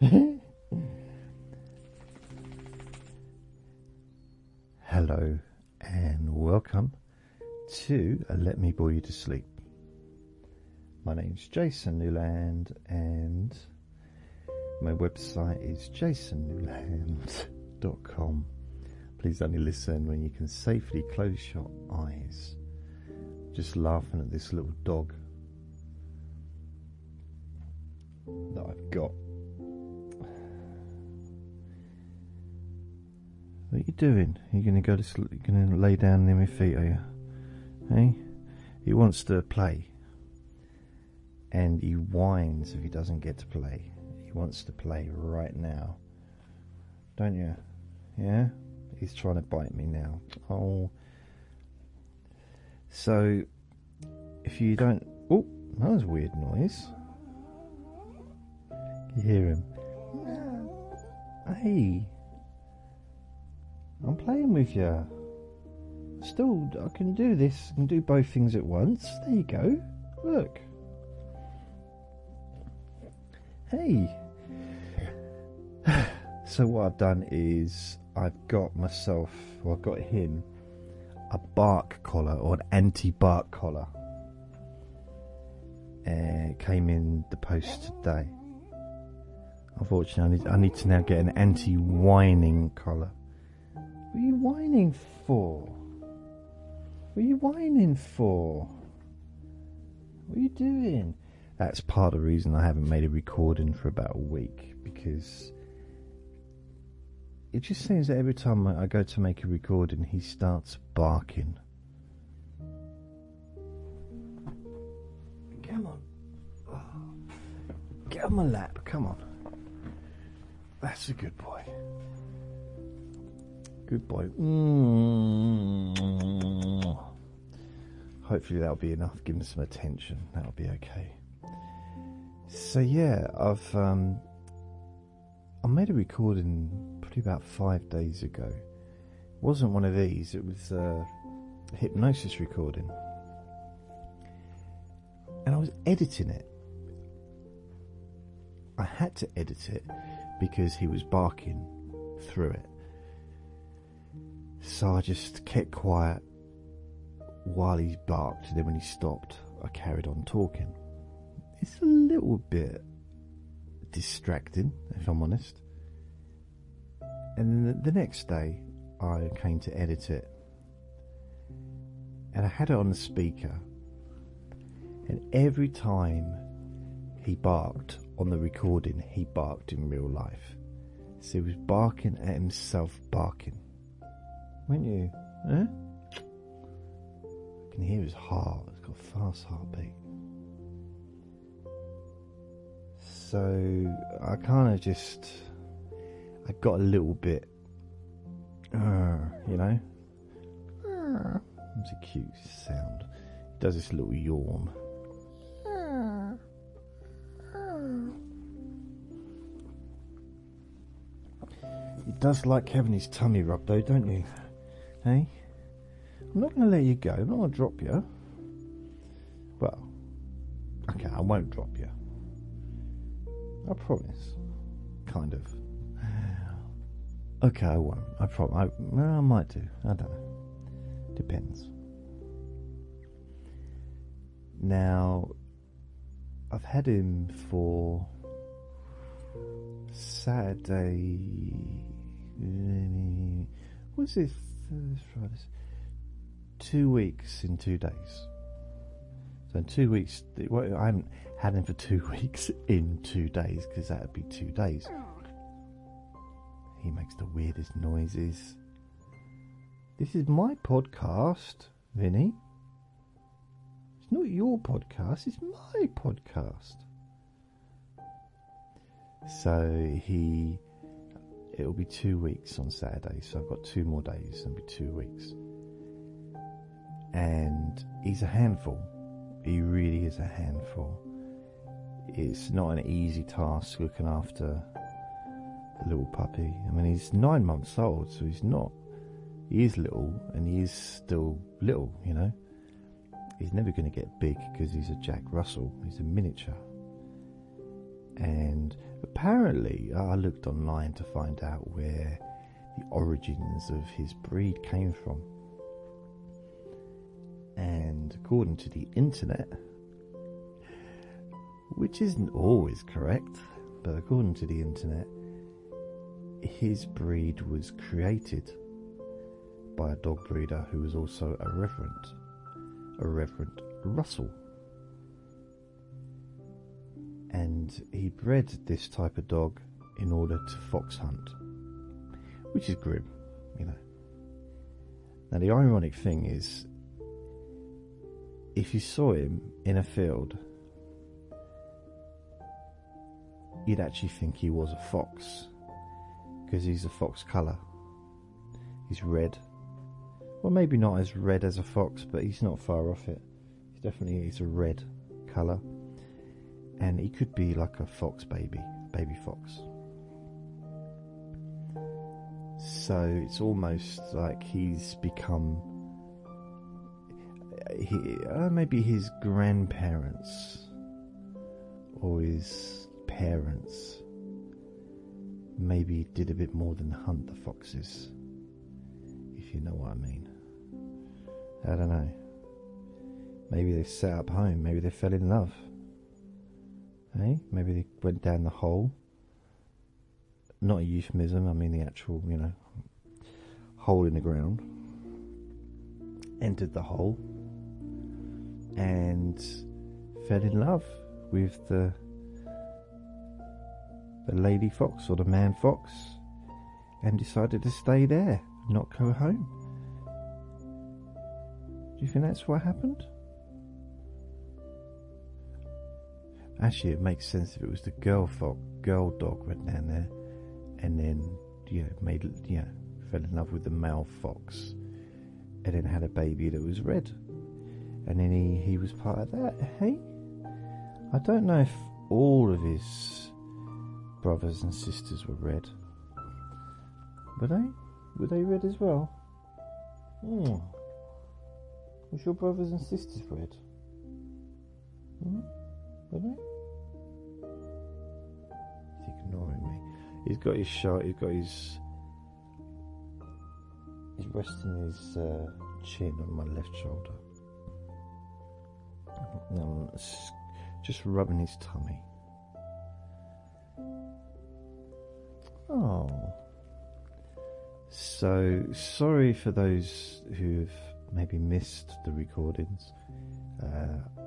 Hello and welcome to Let Me Bore You to Sleep. My name's Jason Newland and my website is jasonnewland.com. Please only listen when you can safely close your eyes. Just laughing at this little dog that I've got. What are you doing? Are you going to go to sleep? You're to lay down near my feet, are you? Hey? He wants to play. And he whines if he doesn't get to play. He wants to play right now. Don't you? Yeah? He's trying to bite me now. Oh. So, if you don't. Oh, that was a weird noise. You hear him? Hey. I'm playing with you. Still, I can do this. I can do both things at once. There you go. Look. Hey. So what I've done is I've got myself, or I've got him, a bark collar or an anti-bark collar. Uh, it came in the post today. Unfortunately, I need, I need to now get an anti-whining collar. What are you whining for? What are you whining for? What are you doing? That's part of the reason I haven't made a recording for about a week because it just seems that every time I go to make a recording, he starts barking. Come on. Get on my lap, come on. That's a good boy. Good boy. Mm. Hopefully that'll be enough. Give him some attention. That'll be okay. So yeah, I've um, I made a recording probably about five days ago. It wasn't one of these. It was a hypnosis recording, and I was editing it. I had to edit it because he was barking through it. So I just kept quiet while he barked, and then when he stopped, I carried on talking. It's a little bit distracting, if I'm honest. And then the next day, I came to edit it, and I had it on the speaker, and every time he barked on the recording, he barked in real life. So he was barking at himself, barking weren't you? Eh? I can hear his heart. It's got a fast heartbeat. So I kind of just, I got a little bit, uh, you know. Uh, it's a cute sound. It does this little yawn. He does like having his tummy rubbed, though, don't you? Hey? I'm not going to let you go. I'm not going to drop you. Well, okay, I won't drop you. I promise. Kind of. Okay, I won't. I promise. I, I might do. I don't know. Depends. Now, I've had him for Saturday. What's this? Two weeks in two days. So in two weeks, well, I haven't had him for two weeks in two days because that would be two days. Oh. He makes the weirdest noises. This is my podcast, Vinny. It's not your podcast, it's my podcast. So he it'll be two weeks on Saturday, so I've got two more days, it'll be two weeks. And he's a handful. He really is a handful. It's not an easy task looking after a little puppy. I mean, he's nine months old, so he's not. He is little, and he is still little, you know. He's never going to get big because he's a Jack Russell. He's a miniature. And apparently, I looked online to find out where the origins of his breed came from. And according to the internet, which isn't always correct, but according to the internet, his breed was created by a dog breeder who was also a reverend, a Reverend Russell. And he bred this type of dog in order to fox hunt, which is grim, you know. Now, the ironic thing is, if you saw him in a field, you'd actually think he was a fox because he's a fox colour. He's red. Well, maybe not as red as a fox, but he's not far off it. He's definitely he's a red colour, and he could be like a fox baby, baby fox. So it's almost like he's become he, uh, maybe his grandparents or his parents maybe did a bit more than hunt the foxes, if you know what I mean. I don't know. Maybe they set up home, maybe they fell in love. Hey, maybe they went down the hole. Not a euphemism, I mean the actual, you know, hole in the ground. Entered the hole and fell in love with the the lady fox or the man fox and decided to stay there, not go home. Do you think that's what happened? Actually, it makes sense if it was the girl fox, girl dog went down there, and then know made know fell in love with the male fox, and then had a baby that was red and then he, he was part of that. Hey, I don't know if all of his brothers and sisters were red. Were they? Were they red as well? Hmm. Was your brothers and sisters red? Hmm? They? He's ignoring me. He's got his shot. He's got his. He's resting his uh, chin on my left shoulder. Just rubbing his tummy. Oh. So, sorry for those who've maybe missed the recordings. Uh,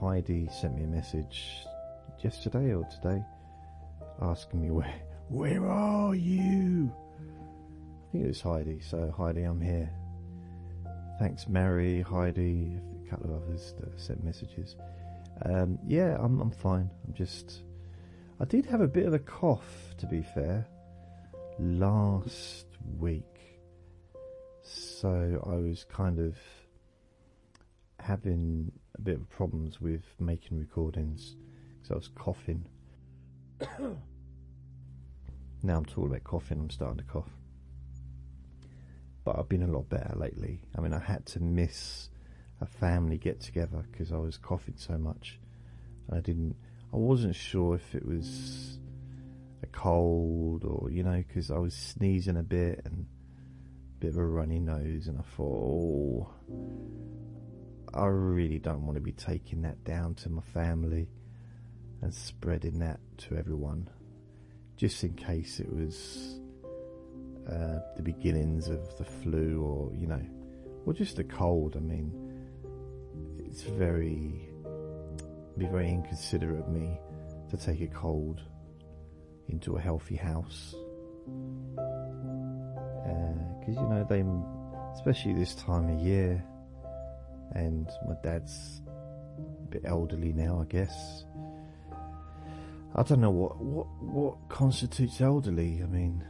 Heidi sent me a message yesterday or today asking me where where are you? I think it was Heidi, so Heidi I'm here. Thanks Mary, Heidi, a couple of others that sent messages. Um, yeah, I'm I'm fine. I'm just. I did have a bit of a cough, to be fair, last week. So I was kind of having a bit of problems with making recordings because I was coughing. now I'm talking about coughing, I'm starting to cough. But I've been a lot better lately. I mean, I had to miss a family get together because I was coughing so much. I didn't. I wasn't sure if it was a cold or you know because I was sneezing a bit and a bit of a runny nose, and I thought, oh, I really don't want to be taking that down to my family and spreading that to everyone, just in case it was uh, the beginnings of the flu or you know, or just a cold. I mean it's very be very inconsiderate of me to take a cold into a healthy house because uh, you know they especially this time of year and my dad's a bit elderly now i guess i don't know what what what constitutes elderly i mean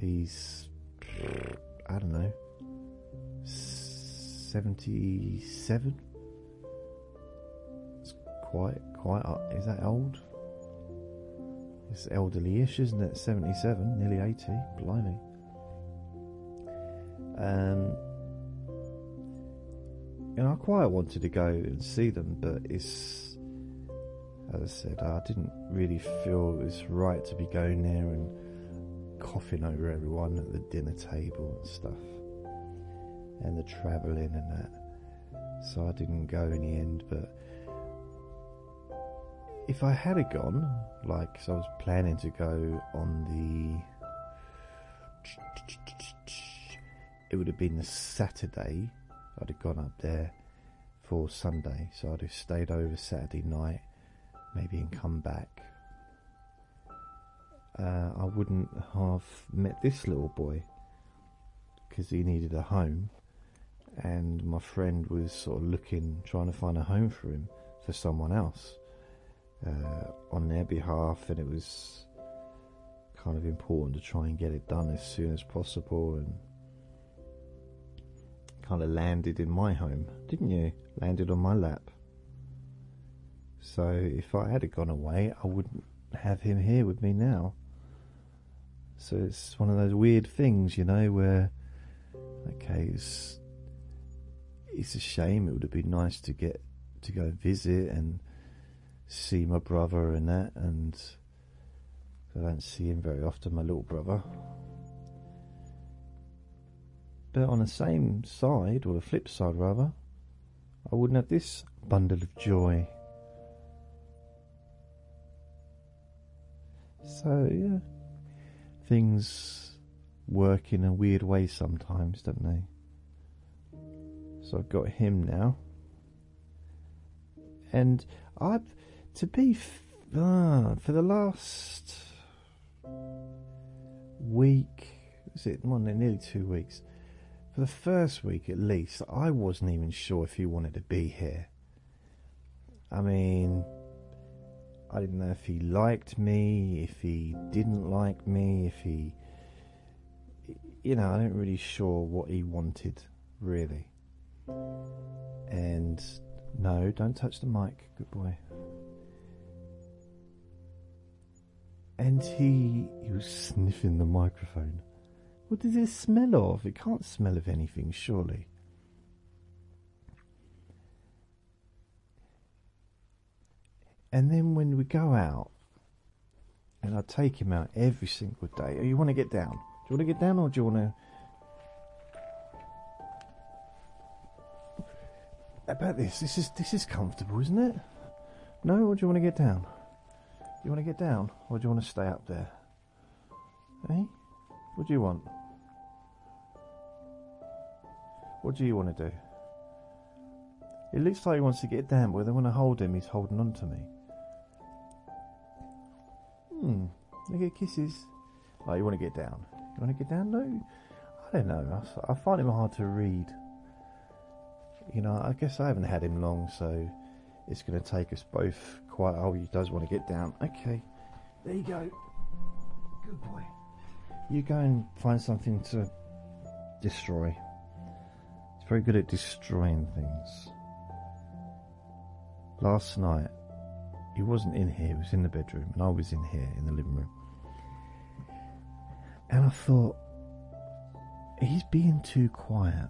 he's i don't know 77. It's quite, quite, is that old? It's elderly-ish, isn't it? 77, nearly 80, blimey. Um, and I quite wanted to go and see them, but it's as I said, I didn't really feel it was right to be going there and coughing over everyone at the dinner table and stuff, and the travelling and that. So I didn't go in the end. But if I had a gone, like I was planning to go on the, it would have been the Saturday. I'd have gone up there for Sunday, so I'd have stayed over Saturday night, maybe and come back. Uh, I wouldn't have met this little boy because he needed a home, and my friend was sort of looking, trying to find a home for him for someone else uh, on their behalf, and it was kind of important to try and get it done as soon as possible and kind of landed in my home, didn't you? Landed on my lap. So if I had gone away, I wouldn't have him here with me now. So it's one of those weird things, you know, where okay, it's it's a shame. It would have been nice to get to go visit and see my brother and that, and I don't see him very often, my little brother. But on the same side, or the flip side rather, I wouldn't have this bundle of joy. So, yeah, things work in a weird way sometimes, don't they? So I've got him now. And I've, to be, ah, for the last week, was it, well, nearly two weeks, for the first week at least, I wasn't even sure if he wanted to be here. I mean, I didn't know if he liked me, if he didn't like me, if he. You know, I don't really sure what he wanted, really. And no, don't touch the mic, good boy. And he he was sniffing the microphone. What does it smell of? It can't smell of anything, surely. And then when we go out, and I take him out every single day. Oh, you want to get down? Do you want to get down, or do you want to? About this, this is this is comfortable, isn't it? No, or do you want to get down? Do You want to get down, or do you want to stay up there? Eh? What do you want? What do you want to do? It looks like he wants to get down, but when I hold him, he's holding on to me. Hmm. Look at kisses. Oh, you want to get down? You want to get down? No. I don't know. I, I find him hard to read. You know, I guess I haven't had him long, so it's going to take us both quite. Oh, he does want to get down. Okay. There you go. Good boy. You go and find something to destroy. He's very good at destroying things. Last night, he wasn't in here, he was in the bedroom, and I was in here in the living room. And I thought, he's being too quiet.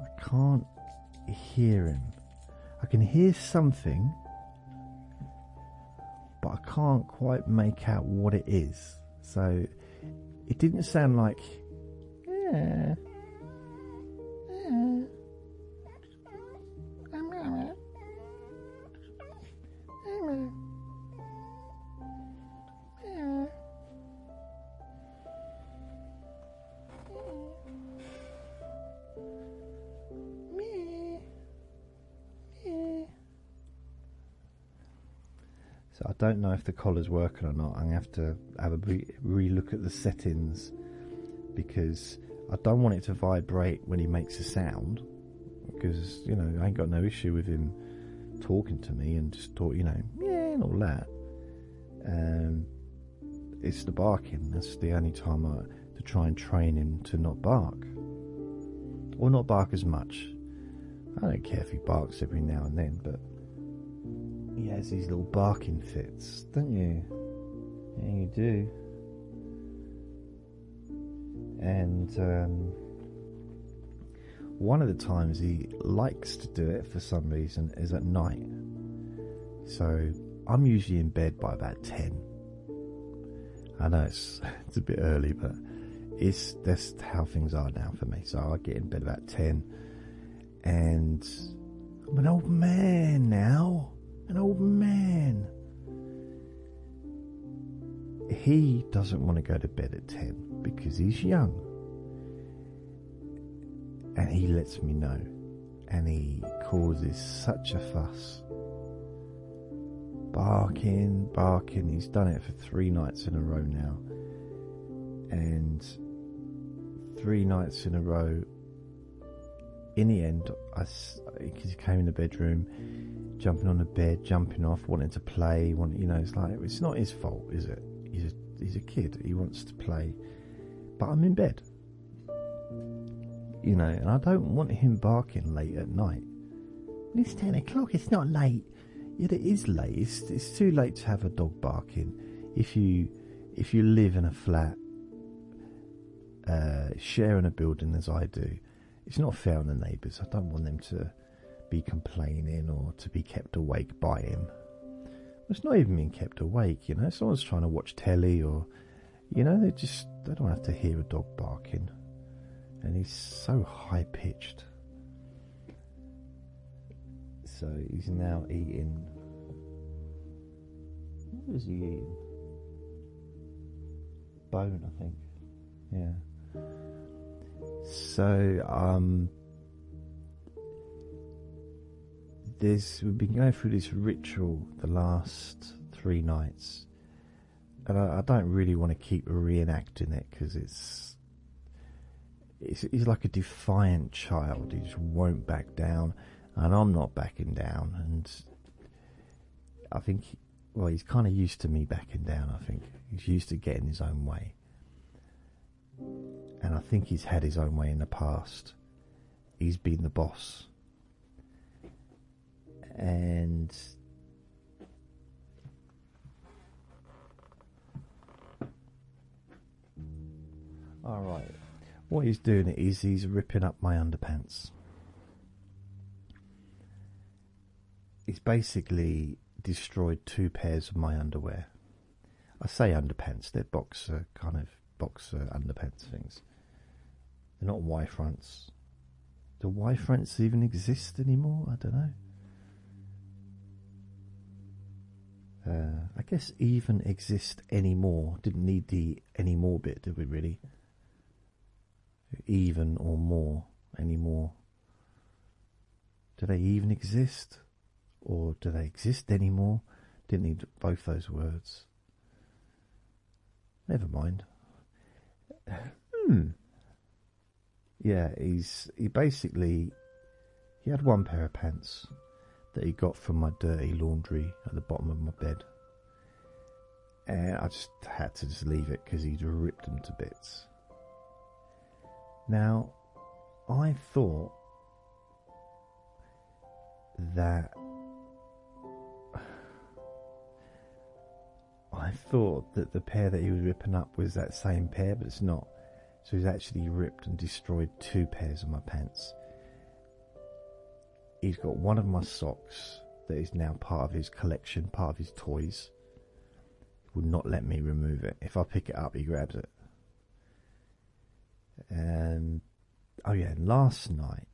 I can't hear him. I can hear something, but I can't quite make out what it is. So it didn't sound like, yeah. If the collar's working or not. I'm gonna have to have a re look at the settings because I don't want it to vibrate when he makes a sound because you know I ain't got no issue with him talking to me and just talk, you know, yeah, and all that. Um, it's the barking. That's the only time I to try and train him to not bark or not bark as much. I don't care if he barks every now and then, but he has these little barking fits, don't you? Yeah, you do. And um, one of the times he likes to do it for some reason is at night. So I'm usually in bed by about ten. I know it's it's a bit early, but it's that's how things are now for me. So I get in bed about ten, and I'm an old man now, an old man. He doesn't want to go to bed at ten because he's young, and he lets me know, and he causes such a fuss barking, barking. He's done it for three nights in a row now. And three nights in a row, in the end, I, he came in the bedroom, jumping on the bed, jumping off, wanting to play. Want, you know, it's like, it's not his fault, is it? He's a, he's a kid. He wants to play. But I'm in bed. You know, and I don't want him barking late at night. It's 10 o'clock, it's not late. Yet it is late. It's, it's too late to have a dog barking. If you if you live in a flat, uh, sharing a building as I do, it's not fair on the neighbours. I don't want them to be complaining or to be kept awake by him. It's not even being kept awake, you know. Someone's trying to watch telly or, you know, they just they don't have to hear a dog barking, and he's so high pitched. So he's now eating. What is he eating? Bone, I think. Yeah. So, um, there's we've been going through this ritual the last three nights, and I, I don't really want to keep reenacting it because it's, it's he's like a defiant child. He just won't back down and I'm not backing down. And I think, well, he's kind of used to me backing down. I think he's used to getting his own way, and I think he's had his own way in the past. He's been the boss, and. All right. What he's doing is he's ripping up my underpants. He's basically destroyed two pairs of my underwear. I say underpants, they're boxer kind of boxer underpants things. They're not Y fronts. Do Y fronts even exist anymore? I don't know. Uh, I guess even exist anymore. Didn't need the anymore bit, did we really? Even or more anymore. Do they even exist? or do they exist anymore? Didn't need both those words. Never mind. Hmm. Yeah, he's he basically he had one pair of pants that he got from my dirty laundry at the bottom of my bed. And I just had to just leave it because he'd ripped them to bits. Now, I thought that I thought that the pair that he was ripping up was that same pair, but it's not. So he's actually ripped and destroyed two pairs of my pants. He's got one of my socks that is now part of his collection, part of his toys. He would not let me remove it. If I pick it up, he grabs it. And oh yeah, and last night.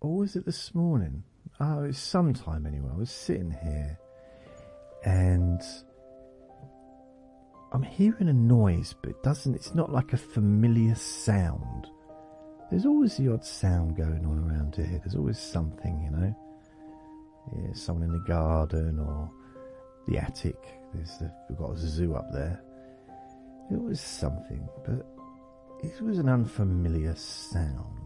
Or was it this morning? Oh, it's sometime anyway. I was sitting here and I'm hearing a noise, but it doesn't, it's not like a familiar sound. There's always the odd sound going on around here. There's always something, you know. Yeah, someone in the garden or the attic. There's the, we've got a zoo up there. It was something, but it was an unfamiliar sound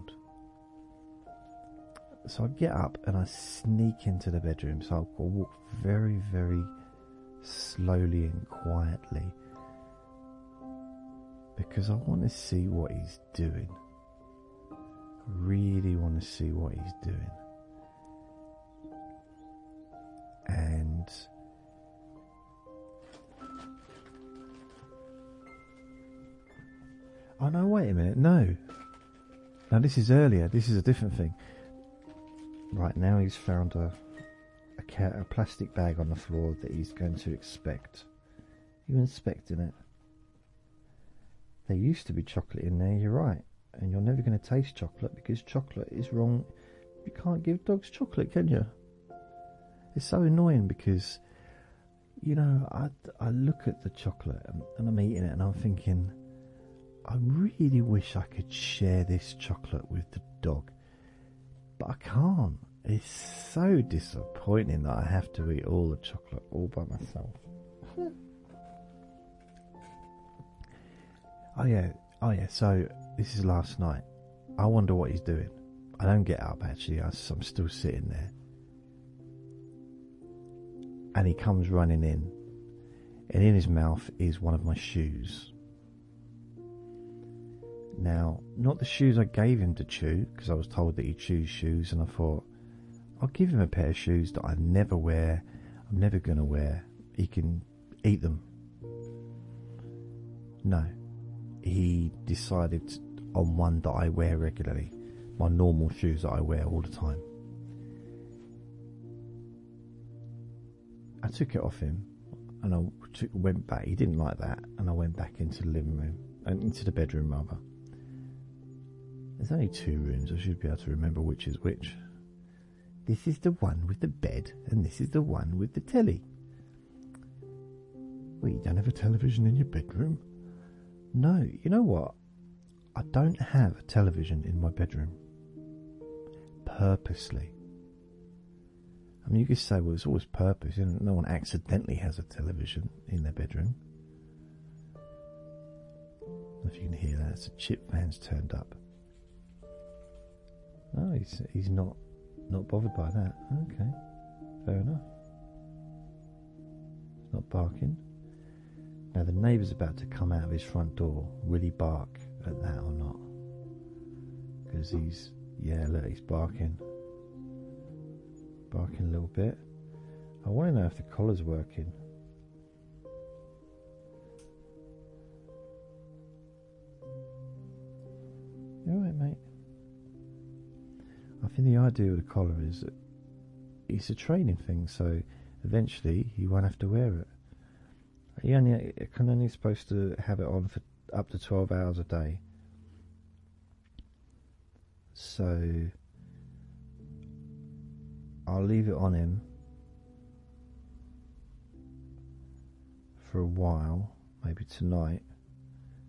so I get up and I sneak into the bedroom. So I'll walk very, very slowly and quietly because I want to see what he's doing. I really want to see what he's doing. And oh no, wait a minute, no. Now this is earlier. This is a different thing Right now, he's found a a, a plastic bag on the floor that he's going to inspect. You inspecting it? There used to be chocolate in there. You're right, and you're never going to taste chocolate because chocolate is wrong. You can't give dogs chocolate, can you? It's so annoying because, you know, I, I look at the chocolate and, and I'm eating it and I'm thinking, I really wish I could share this chocolate with the dog, but I can't. It's so disappointing that I have to eat all the chocolate all by myself. oh yeah, oh yeah. So this is last night. I wonder what he's doing. I don't get up actually. I'm still sitting there, and he comes running in, and in his mouth is one of my shoes. Now, not the shoes I gave him to chew, because I was told that he chews shoes, and I thought, I'll give him a pair of shoes that I never wear, I'm never going to wear. He can eat them. No. He decided on one that I wear regularly, my normal shoes that I wear all the time. I took it off him and I took, went back. He didn't like that, and I went back into the living room and into the bedroom rather. There's only two rooms. I should be able to remember which is which. This is the one with the bed, and this is the one with the telly. Well, you don't have a television in your bedroom? No, you know what? I don't have a television in my bedroom. Purposely. I mean, you could say, well, it's always purpose. You know, no one accidentally has a television in their bedroom. If you can hear that, it's a chip van's turned up. No, he's he's not not bothered by that. Okay, fair enough. He's not barking. Now the neighbour's about to come out of his front door. Will he bark at that or not? Because he's yeah, look, he's barking, barking a little bit. I want to know if the collar's working. Alright, mate? I think the idea of the collar is it's a training thing, so eventually he won't have to wear it. He only can only supposed to have it on for up to twelve hours a day. So I'll leave it on him for a while, maybe tonight,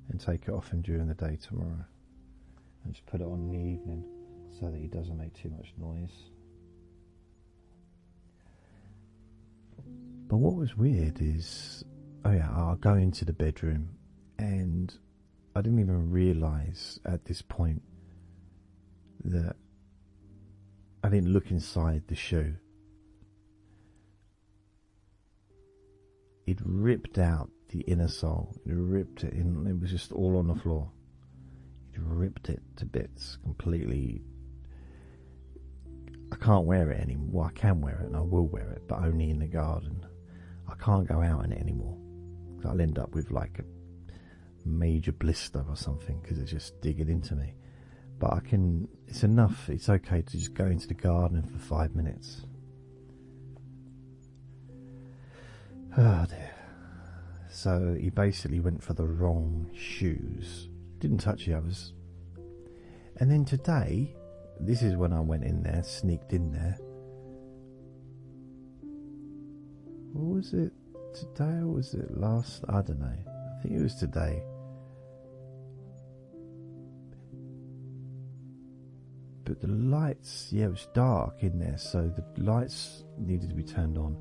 and take it off him during the day tomorrow, and just put it on in the evening so that he doesn't make too much noise. But what was weird is, oh yeah, I'll go into the bedroom and I didn't even realize at this point that I didn't look inside the shoe. It ripped out the inner sole. It ripped it in. It was just all on the floor. It ripped it to bits, completely I can't wear it anymore. Well, I can wear it and I will wear it, but only in the garden. I can't go out in it anymore. I'll end up with like a major blister or something because it's just digging into me. But I can, it's enough, it's okay to just go into the garden for five minutes. Oh dear. So he basically went for the wrong shoes, didn't touch the others. And then today, this is when I went in there, sneaked in there. What was it today or was it last? I don't know. I think it was today. But the lights, yeah, it was dark in there, so the lights needed to be turned on.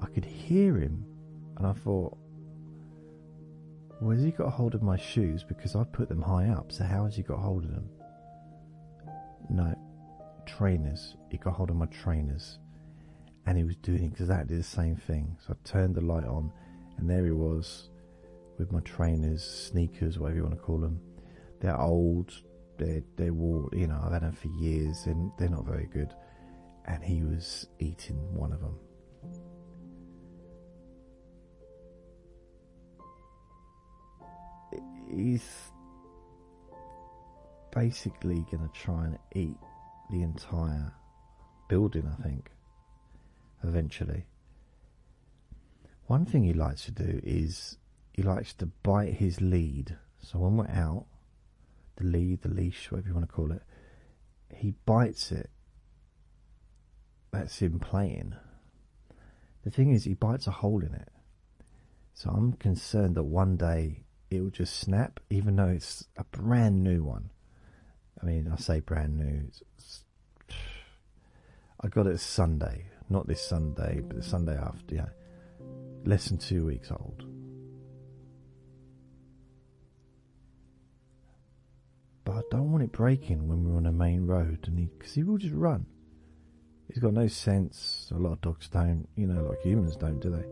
I could hear him, and I thought, well, has he got hold of my shoes? Because I put them high up, so how has he got hold of them? No trainers. He got hold of my trainers, and he was doing exactly the same thing. So I turned the light on, and there he was with my trainers, sneakers, whatever you want to call them. They're old. They're they're wore. You know, I've had them for years, and they're not very good. And he was eating one of them. He's basically going to try and eat the entire building, I think, eventually. One thing he likes to do is he likes to bite his lead. So when we're out, the lead, the leash, whatever you want to call it, he bites it. That's him playing. The thing is, he bites a hole in it. So I'm concerned that one day it will just snap, even though it's a brand new one. I mean, I say brand new. I got it Sunday, not this Sunday, but the Sunday after. Yeah, less than two weeks old. But I don't want it breaking when we're on a main road, and he because he will just run. He's got no sense. A lot of dogs don't, you know, like humans don't, do they?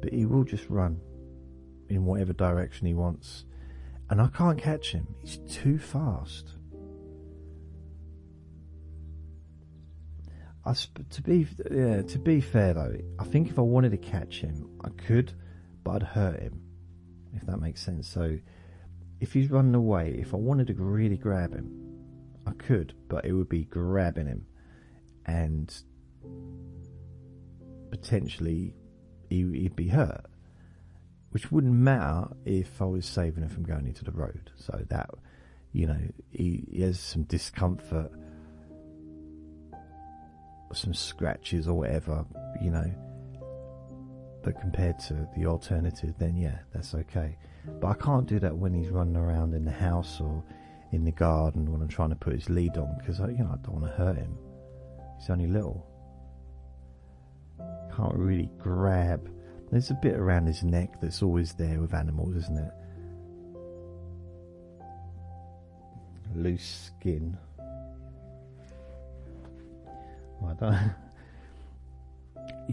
But he will just run in whatever direction he wants, and I can't catch him. He's too fast. I to be yeah, to be fair though, I think if I wanted to catch him, I could, but I'd hurt him, if that makes sense. So, if he's running away, if I wanted to really grab him, I could, but it would be grabbing him, and potentially he, would be hurt, which wouldn't matter if I was saving him from going into the road. So that, you know, he, he has some discomfort some scratches or whatever, you know. But compared to the alternative, then yeah, that's okay. But I can't do that when he's running around in the house or in the garden when I'm trying to put his lead on because you know I don't want to hurt him. He's only little. Can't really grab. There's a bit around his neck that's always there with animals, isn't it? Loose skin. I don't.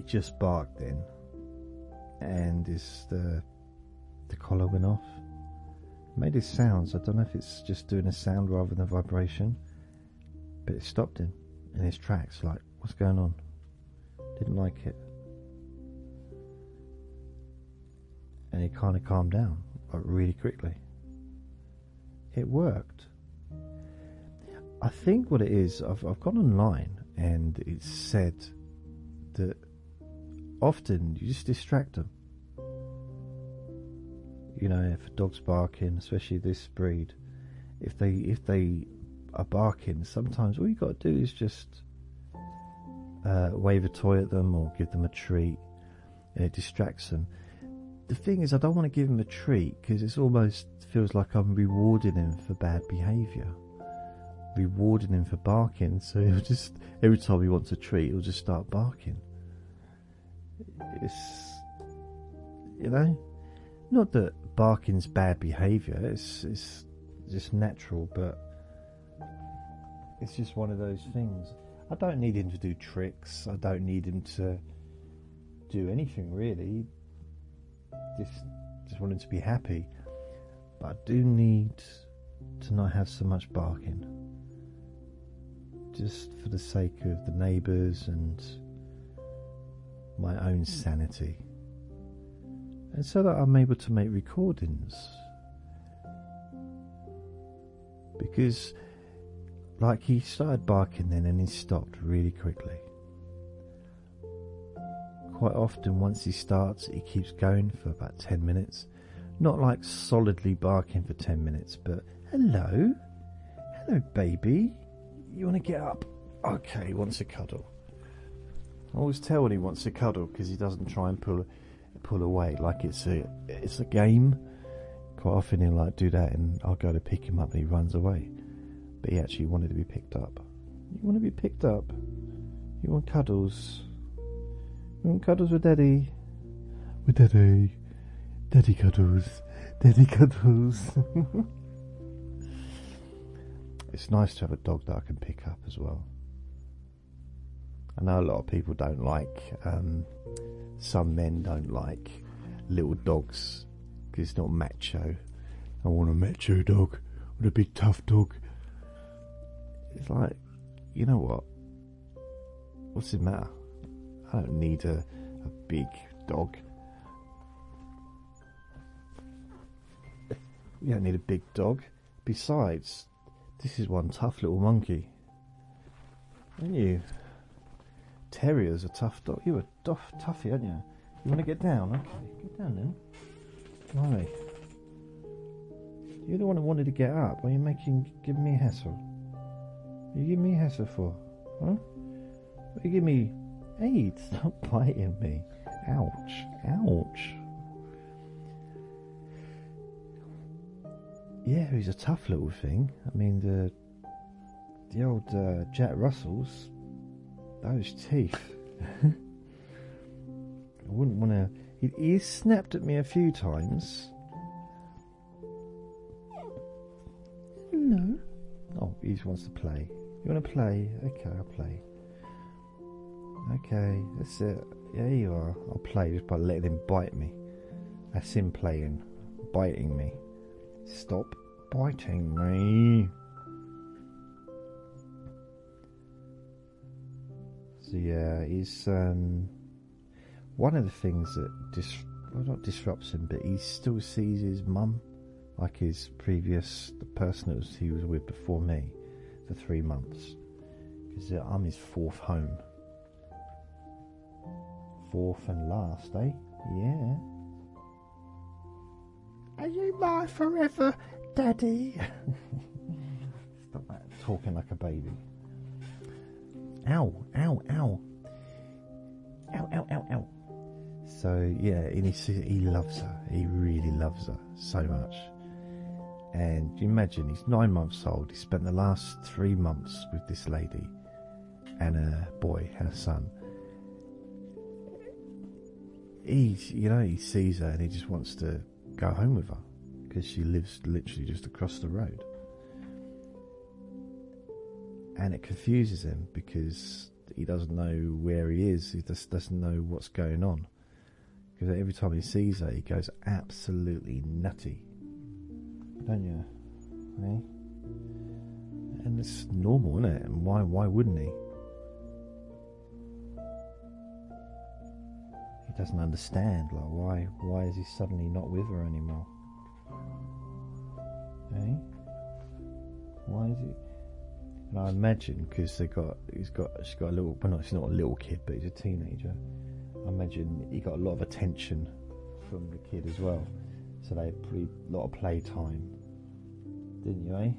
just barked then, and his the the collar went off. made his sounds. I don't know if it's just doing a sound rather than vibration, but it stopped him in his tracks. Like, what's going on? Didn't like it, and he kind of calmed down, like really quickly. It worked. I think what it is, I've I've gone online and it's said that often you just distract them. You know, if a dog's barking, especially this breed, if they if they are barking, sometimes all you got to do is just uh, wave a toy at them or give them a treat, and it distracts them. The thing is, I don't want to give them a treat because it almost feels like I'm rewarding them for bad behaviour rewarding him for barking. So he'll just every time he wants a treat, he'll just start barking. It's you know, not that barking's bad behaviour. It's it's just natural, but it's just one of those things. I don't need him to do tricks. I don't need him to do anything really. Just just want him to be happy. But I do need to not have so much barking just for the sake of the neighbours and my own hmm. sanity. And so that I'm able to make recordings. Because, like, he started barking then and he stopped really quickly. Quite often, once he starts, he keeps going for about 10 minutes. Not like solidly barking for 10 minutes, but hello, hello, baby. You want to get up? Okay, he wants a cuddle. I always tell when he wants a cuddle because he doesn't try and pull pull away like it's a it's a game. Quite often he'll like do that, and I'll go to pick him up, and he runs away. But he actually wanted to be picked up. You want to be picked up? You want cuddles? You want cuddles with Daddy? With Daddy? Daddy cuddles. Daddy cuddles. it's nice to have a dog that I can pick up as well. I know a lot of people don't like, um, some men don't like little dogs because it's not macho. I want a macho dog, I want a big tough dog. It's like, you know what? What's the matter? I don't need a, a big dog. You don't need a big dog. Besides, this is one tough little monkey. And you? terriers are tough dog. You're a tough toughie, aren't you? You want to get down? Okay, get down then. Why? You're the one that wanted to get up. Why are you making giving me a hassle? What you give me a hassle for? Huh? What you give me? Hey, stop biting me. Ouch. Ouch. Yeah, he's a tough little thing. I mean, the the old uh, Jack Russells, those teeth. I wouldn't want to. He, he snapped at me a few times. No. Oh, he just wants to play. You want to play? Okay, I'll play. Okay, that's it. Yeah, you are. I'll play just by letting him bite me. That's him playing, biting me. Stop biting me. So yeah, he's um, one of the things that dis- well, not disrupts him, but he still sees his mum, like his previous the person that was, he was with before me, for three months, because I'm his fourth home. Fourth and last, eh? Yeah. Are you my forever daddy? Stop that talking like a baby. Ow, ow, ow. Ow, ow, ow, ow. So, yeah, and he, he loves her. He really loves her so much. And you imagine he's nine months old. He spent the last three months with this lady and a boy, and a son. He, you know, he sees her and he just wants to go home with her because she lives literally just across the road. And it confuses him because he doesn't know where he is. He just doesn't know what's going on. Because every time he sees her, he goes absolutely nutty. Don't you? Eh? And it's normal, isn't it? And why why wouldn't he? Doesn't understand. Like why why is he suddenly not with her anymore? Eh? Why is he? And I imagine because they got he's got she's got a little well not she's not a little kid but he's a teenager. I imagine he got a lot of attention from the kid as well. So they had pretty lot of play time. Didn't you, eh?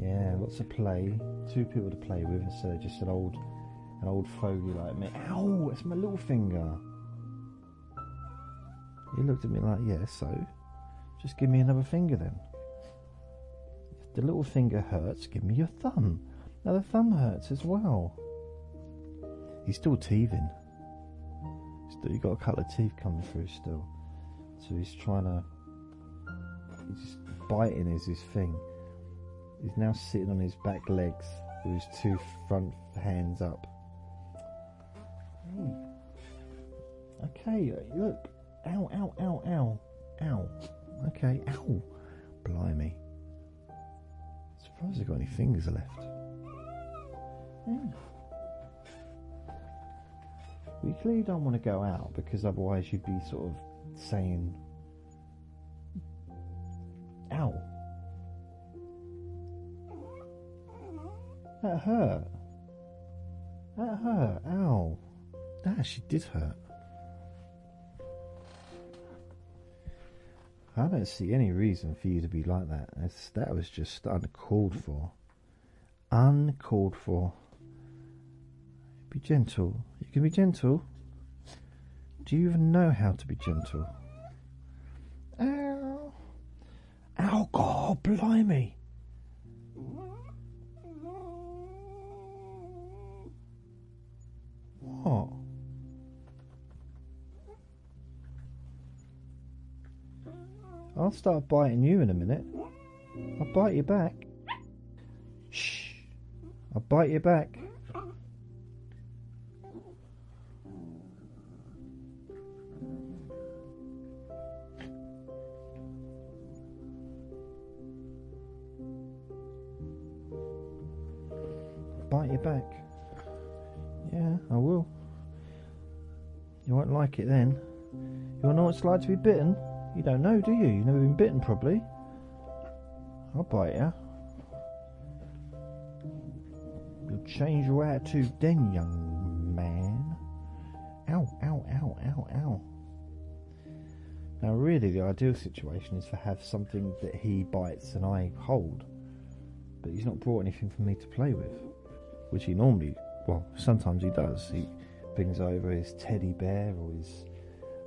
Yeah, lots of play. Two people to play with instead of just an old an old fogey like me. Ow, it's my little finger. He looked at me like, yeah, so just give me another finger then. If the little finger hurts, give me your thumb. Now the thumb hurts as well. He's still teething. Still, you got a couple of teeth coming through still. So he's trying to. He's just biting is his thing. He's now sitting on his back legs with his two front hands up. Hmm. Okay, look. Ow, ow, ow, ow, ow. Okay, ow. Blimey. Surprised I've got any fingers left. Yeah. We clearly don't want to go out because otherwise you'd be sort of saying, ow. That hurt. That hurt. Ow. Ah, that actually did hurt. I don't see any reason for you to be like that. That's, that was just uncalled for. Uncalled for. Be gentle. You can be gentle. Do you even know how to be gentle? Ow. Ow, God, blimey. What? I'll start biting you in a minute. I'll bite you back. Shh. I'll bite you back. Bite you back. Yeah, I will. You won't like it then. You wanna know what it's like to be bitten? You don't know, do you? You've never been bitten, probably. I'll bite you. You'll change your attitude then, young man. Ow, ow, ow, ow, ow. Now, really, the ideal situation is to have something that he bites and I hold. But he's not brought anything for me to play with, which he normally, well, sometimes he does. He brings over his teddy bear or his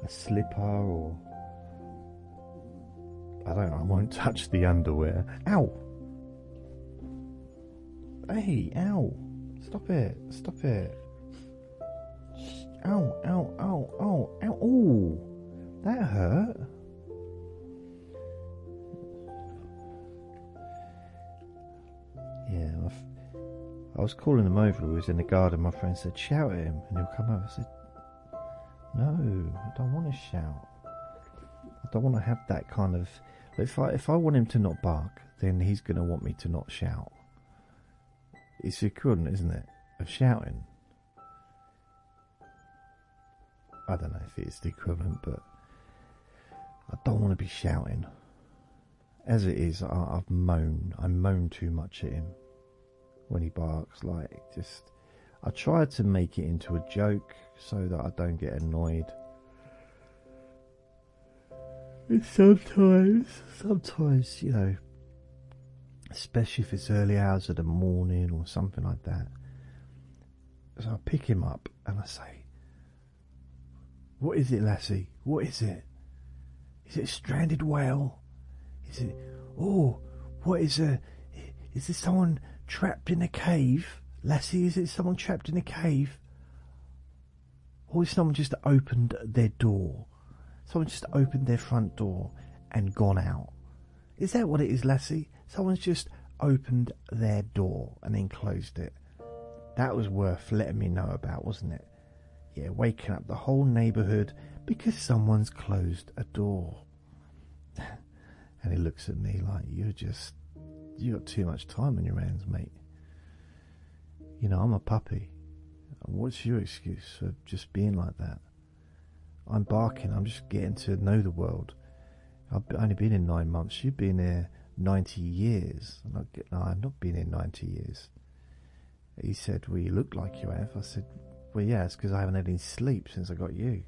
a slipper or I don't. I won't touch the underwear. Ow! Hey, ow! Stop it! Stop it! Ow! Ow! Ow! Ow! Ow! Ooh! That hurt. Yeah, I was calling him over. He was in the garden. My friend said, "Shout at him, and he'll come over." I said, "No, I don't want to shout. I don't want to have that kind of. If I if I want him to not bark, then he's going to want me to not shout. It's equivalent, isn't it, of shouting? I don't know if it's the equivalent, but I don't want to be shouting. As it is, I, I've moaned. I moan too much at him when he barks. Like, just. I try to make it into a joke so that I don't get annoyed. Sometimes, sometimes, you know, especially if it's early hours of the morning or something like that. So I pick him up and I say, What is it, Lassie? What is it? Is it a stranded whale? Is it, oh, what is a, is this someone trapped in a cave? Lassie, is it someone trapped in a cave? Or is someone just opened their door? Someone just opened their front door and gone out? Is that what it is, Lassie? Someone's just opened their door and then closed it. That was worth letting me know about, wasn't it? Yeah, waking up the whole neighbourhood because someone's closed a door. and he looks at me like, You're just. You got too much time on your hands, mate. You know, I'm a puppy. What's your excuse for just being like that? I'm barking, I'm just getting to know the world. I've only been in nine months. You've been here 90 years. I'm not, no, I've not been here 90 years. He said, Well, you look like you have. I said, Well, yeah, it's because I haven't had any sleep since I got you.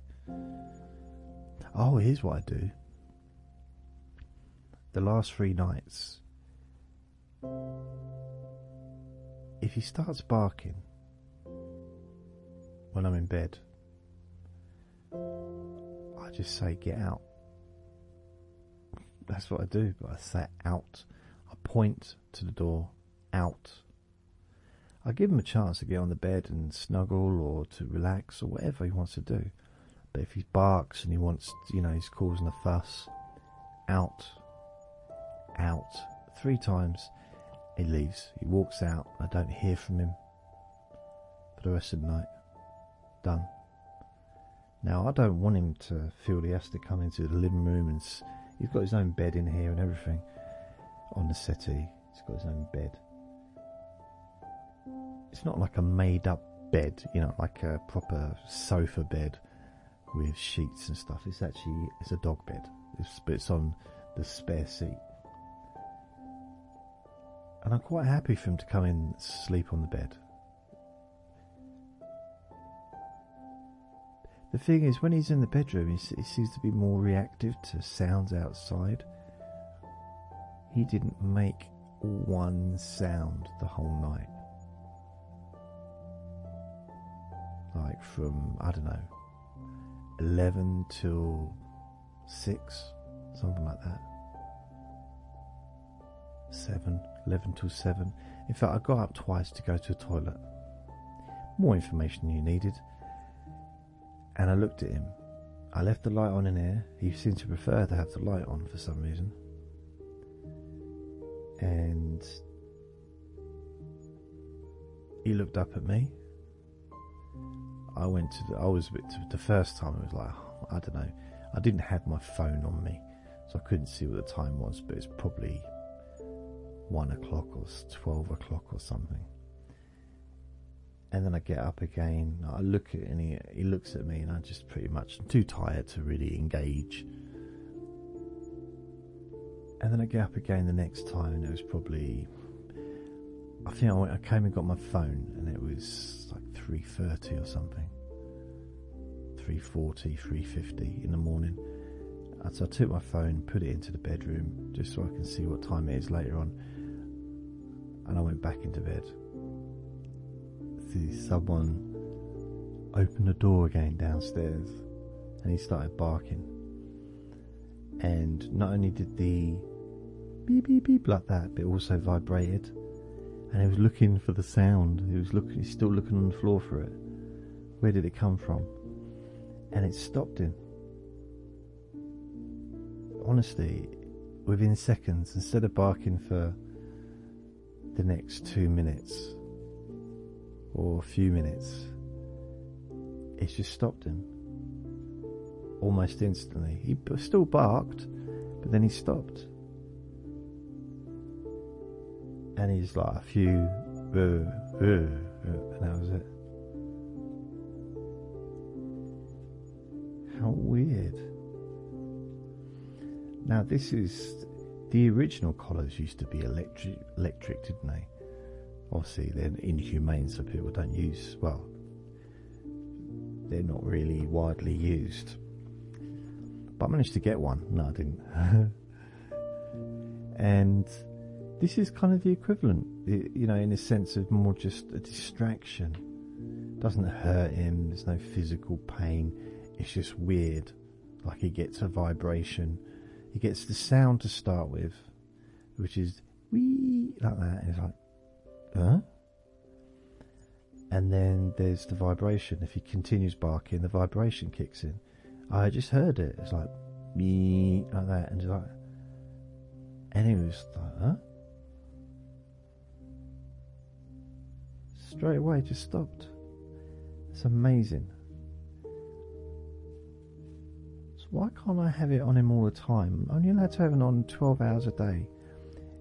Oh, here's what I do. The last three nights, if he starts barking when I'm in bed, I just say, Get out. That's what I do, but I say out. I point to the door, out. I give him a chance to get on the bed and snuggle or to relax or whatever he wants to do. But if he barks and he wants, you know, he's causing a fuss, out, out, three times, he leaves. He walks out. I don't hear from him for the rest of the night. Done. Now, I don't want him to feel he has to come into the living room and he's got his own bed in here and everything on the settee. He's got his own bed. It's not like a made up bed, you know, like a proper sofa bed with sheets and stuff. It's actually it's a dog bed. It's, but it's on the spare seat. And I'm quite happy for him to come in and sleep on the bed. The thing is, when he's in the bedroom, he, he seems to be more reactive to sounds outside. He didn't make one sound the whole night. Like from, I don't know, 11 till 6, something like that. 7, 11 till 7. In fact, I got up twice to go to the toilet. More information you needed. And I looked at him. I left the light on in here. He seemed to prefer to have the light on for some reason. And he looked up at me. I went to the, I was a bit, the first time it was like, I don't know. I didn't have my phone on me, so I couldn't see what the time was, but it's probably one o'clock or 12 o'clock or something. And then I get up again. I look at and he, looks at me, and I'm just pretty much too tired to really engage. And then I get up again the next time, and it was probably I think I, went, I came and got my phone, and it was like three thirty or something. 340, 350 in the morning. And so I took my phone, put it into the bedroom, just so I can see what time it is later on. And I went back into bed. See someone open the door again downstairs, and he started barking. And not only did the beep beep beep like that, but also vibrated. And he was looking for the sound. He was looking. He's still looking on the floor for it. Where did it come from? And it stopped him. Honestly, within seconds, instead of barking for the next two minutes or a few minutes, it just stopped him almost instantly. He still barked, but then he stopped. And he's like a few, uh, uh, uh, and that was it. How weird. Now, this is the original collars used to be electric, electric, didn't they? Obviously, they're inhumane, so people don't use. Well, they're not really widely used. But I managed to get one. No, I didn't. and this is kind of the equivalent, you know, in a sense of more just a distraction. Doesn't hurt him. There's no physical pain. It's just weird. Like he gets a vibration. He gets the sound to start with, which is wee like that. And he's like, huh? And then there's the vibration. If he continues barking, the vibration kicks in. I just heard it. It's like me like that, and like, and he was like, huh? Straight away, just stopped. It's amazing. So why can't I have it on him all the time? I'm only allowed to have it on 12 hours a day.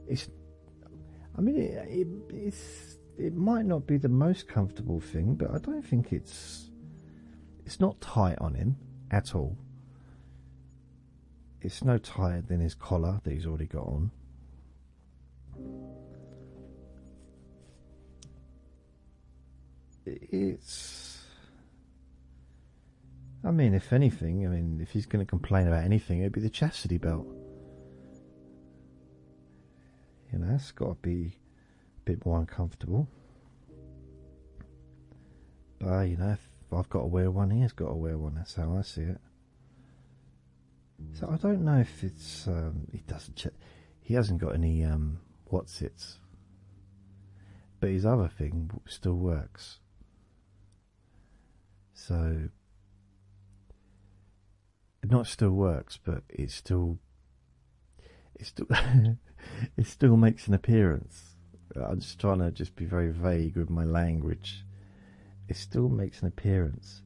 It's, I mean, it, it, it might not be the most comfortable thing, but I don't think it's, it's not tight on him at all. It's no tighter than his collar that he's already got on. It's. I mean, if anything, I mean, if he's going to complain about anything, it'd be the chastity belt. You know, it's got to be a bit more uncomfortable. But, you know, if I've got to wear one, he has got to wear one. That's how I see it. So I don't know if it's um, he doesn't he hasn't got any um, what's its, but his other thing still works. So not still works, but it still it still it still makes an appearance. I'm just trying to just be very vague with my language it still makes an appearance,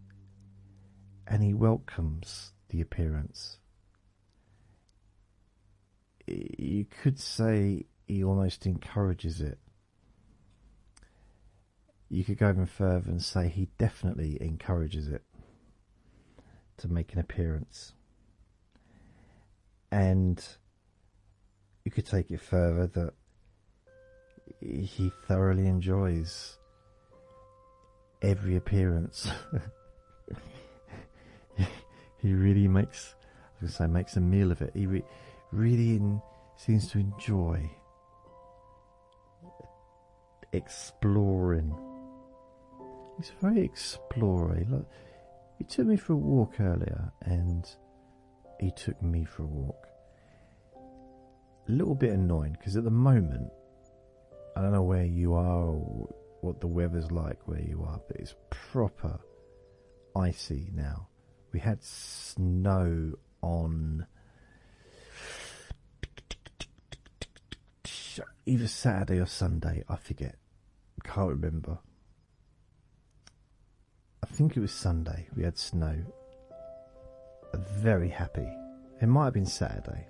and he welcomes the appearance. You could say he almost encourages it. You could go even further and say he definitely encourages it to make an appearance. And you could take it further that he thoroughly enjoys every appearance. he really makes, I was say, makes a meal of it. He re- really in, seems to enjoy exploring. He's very exploring. Look, he took me for a walk earlier, and he took me for a walk. A little bit annoying because at the moment, I don't know where you are or what the weather's like where you are, but it's proper icy now. We had snow on either Saturday or Sunday, I forget. Can't remember. I think it was Sunday. We had snow. Very happy. It might have been Saturday.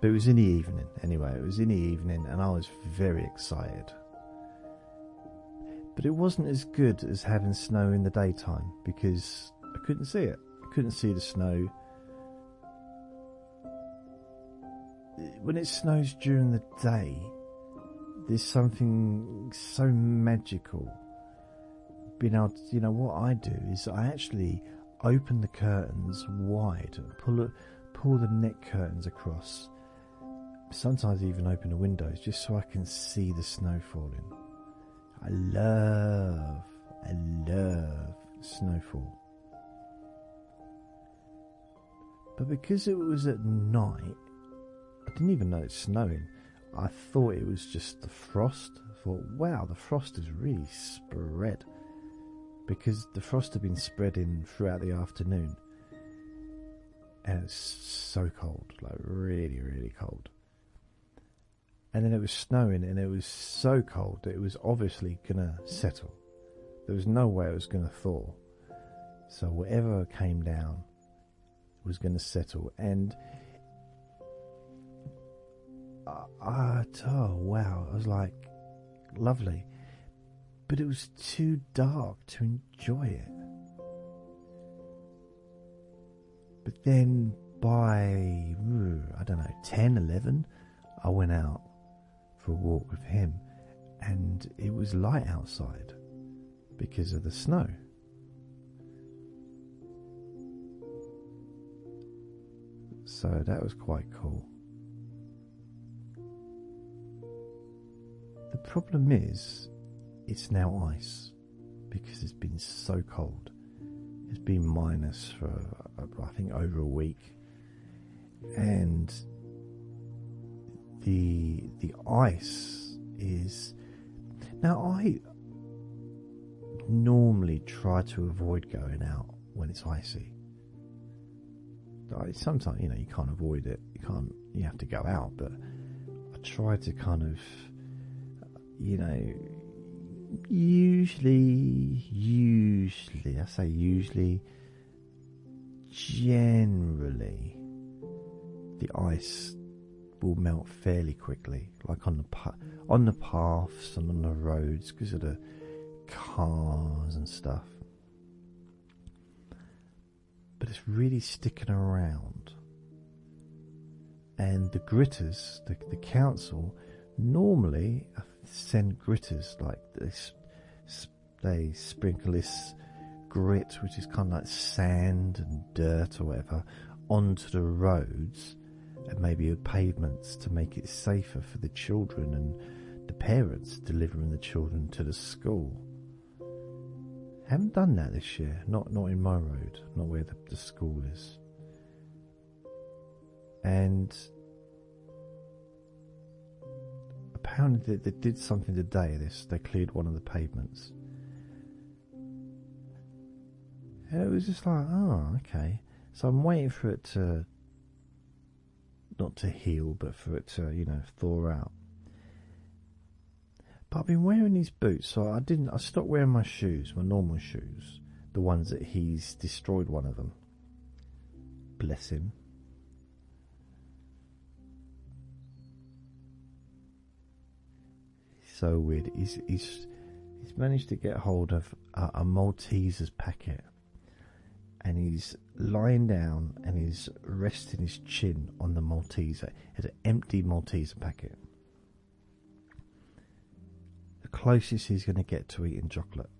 But it was in the evening. Anyway, it was in the evening and I was very excited but it wasn't as good as having snow in the daytime because I couldn't see it. I couldn't see the snow. When it snows during the day, there's something so magical. Being able to, you know, what I do is I actually open the curtains wide, pull pull the neck curtains across. Sometimes even open the windows just so I can see the snow falling. I love, I love snowfall. But because it was at night, I didn't even know it's snowing. I thought it was just the frost. I thought, wow, the frost has really spread. Because the frost had been spreading throughout the afternoon. And it's so cold, like really, really cold. And then it was snowing and it was so cold that it was obviously gonna settle. There was no way it was gonna thaw. So whatever came down was to settle. And I, oh wow, I was like, lovely. But it was too dark to enjoy it. But then by, I don't know, 10, 11, I went out for a walk with him and it was light outside because of the snow. So that was quite cool. The problem is, it's now ice because it's been so cold. It's been minus for I think over a week, and the the ice is now I normally try to avoid going out when it's icy sometimes you know you can't avoid it. You can't. You have to go out. But I try to kind of, you know, usually, usually, I say usually, generally, the ice will melt fairly quickly, like on the on the paths and on the roads because of the cars and stuff but it's really sticking around. And the gritters, the, the council, normally send gritters like this. They sprinkle this grit, which is kind of like sand and dirt or whatever, onto the roads and maybe pavements to make it safer for the children and the parents delivering the children to the school. Haven't done that this year. Not not in my road. Not where the, the school is. And apparently they, they did something today. This they cleared one of the pavements, and it was just like, oh, okay. So I'm waiting for it to not to heal, but for it to you know thaw out. But I've been wearing these boots, so I didn't. I stopped wearing my shoes, my normal shoes, the ones that he's destroyed one of them. Bless him. so weird. He's he's he's managed to get hold of a, a Maltesers packet, and he's lying down and he's resting his chin on the Malteser. It's an empty Malteser packet The closest he's going to get to eating chocolate.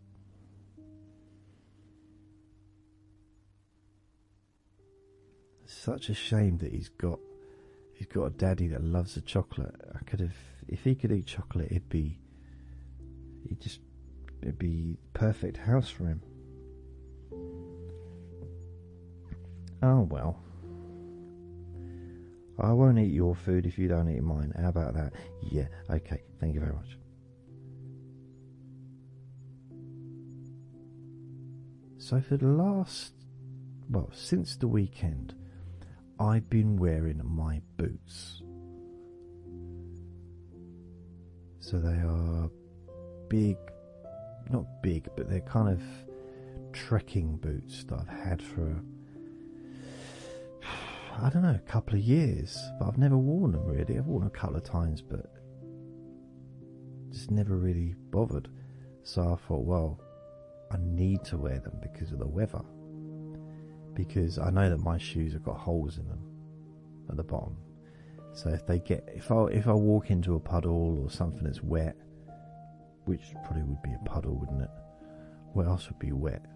Such a shame that he's got he's got a daddy that loves the chocolate. I could have if he could eat chocolate, it'd be he'd just it'd be perfect house for him. Oh well. I won't eat your food if you don't eat mine. How about that? Yeah, okay. Thank you very much. So for the last, well, since the weekend, I've been wearing my boots. So they are big, not big, but they're kind of trekking boots that I've had for, I don't know, a couple of years. But I've never worn them really. I've worn them a couple of times, but just never really bothered. So I thought, well, I need to wear them because of the weather. Because I know that my shoes have got holes in them at the bottom. So if they get if I if I walk into a puddle or something that's wet, which probably would be a puddle, wouldn't it? What else would be wet?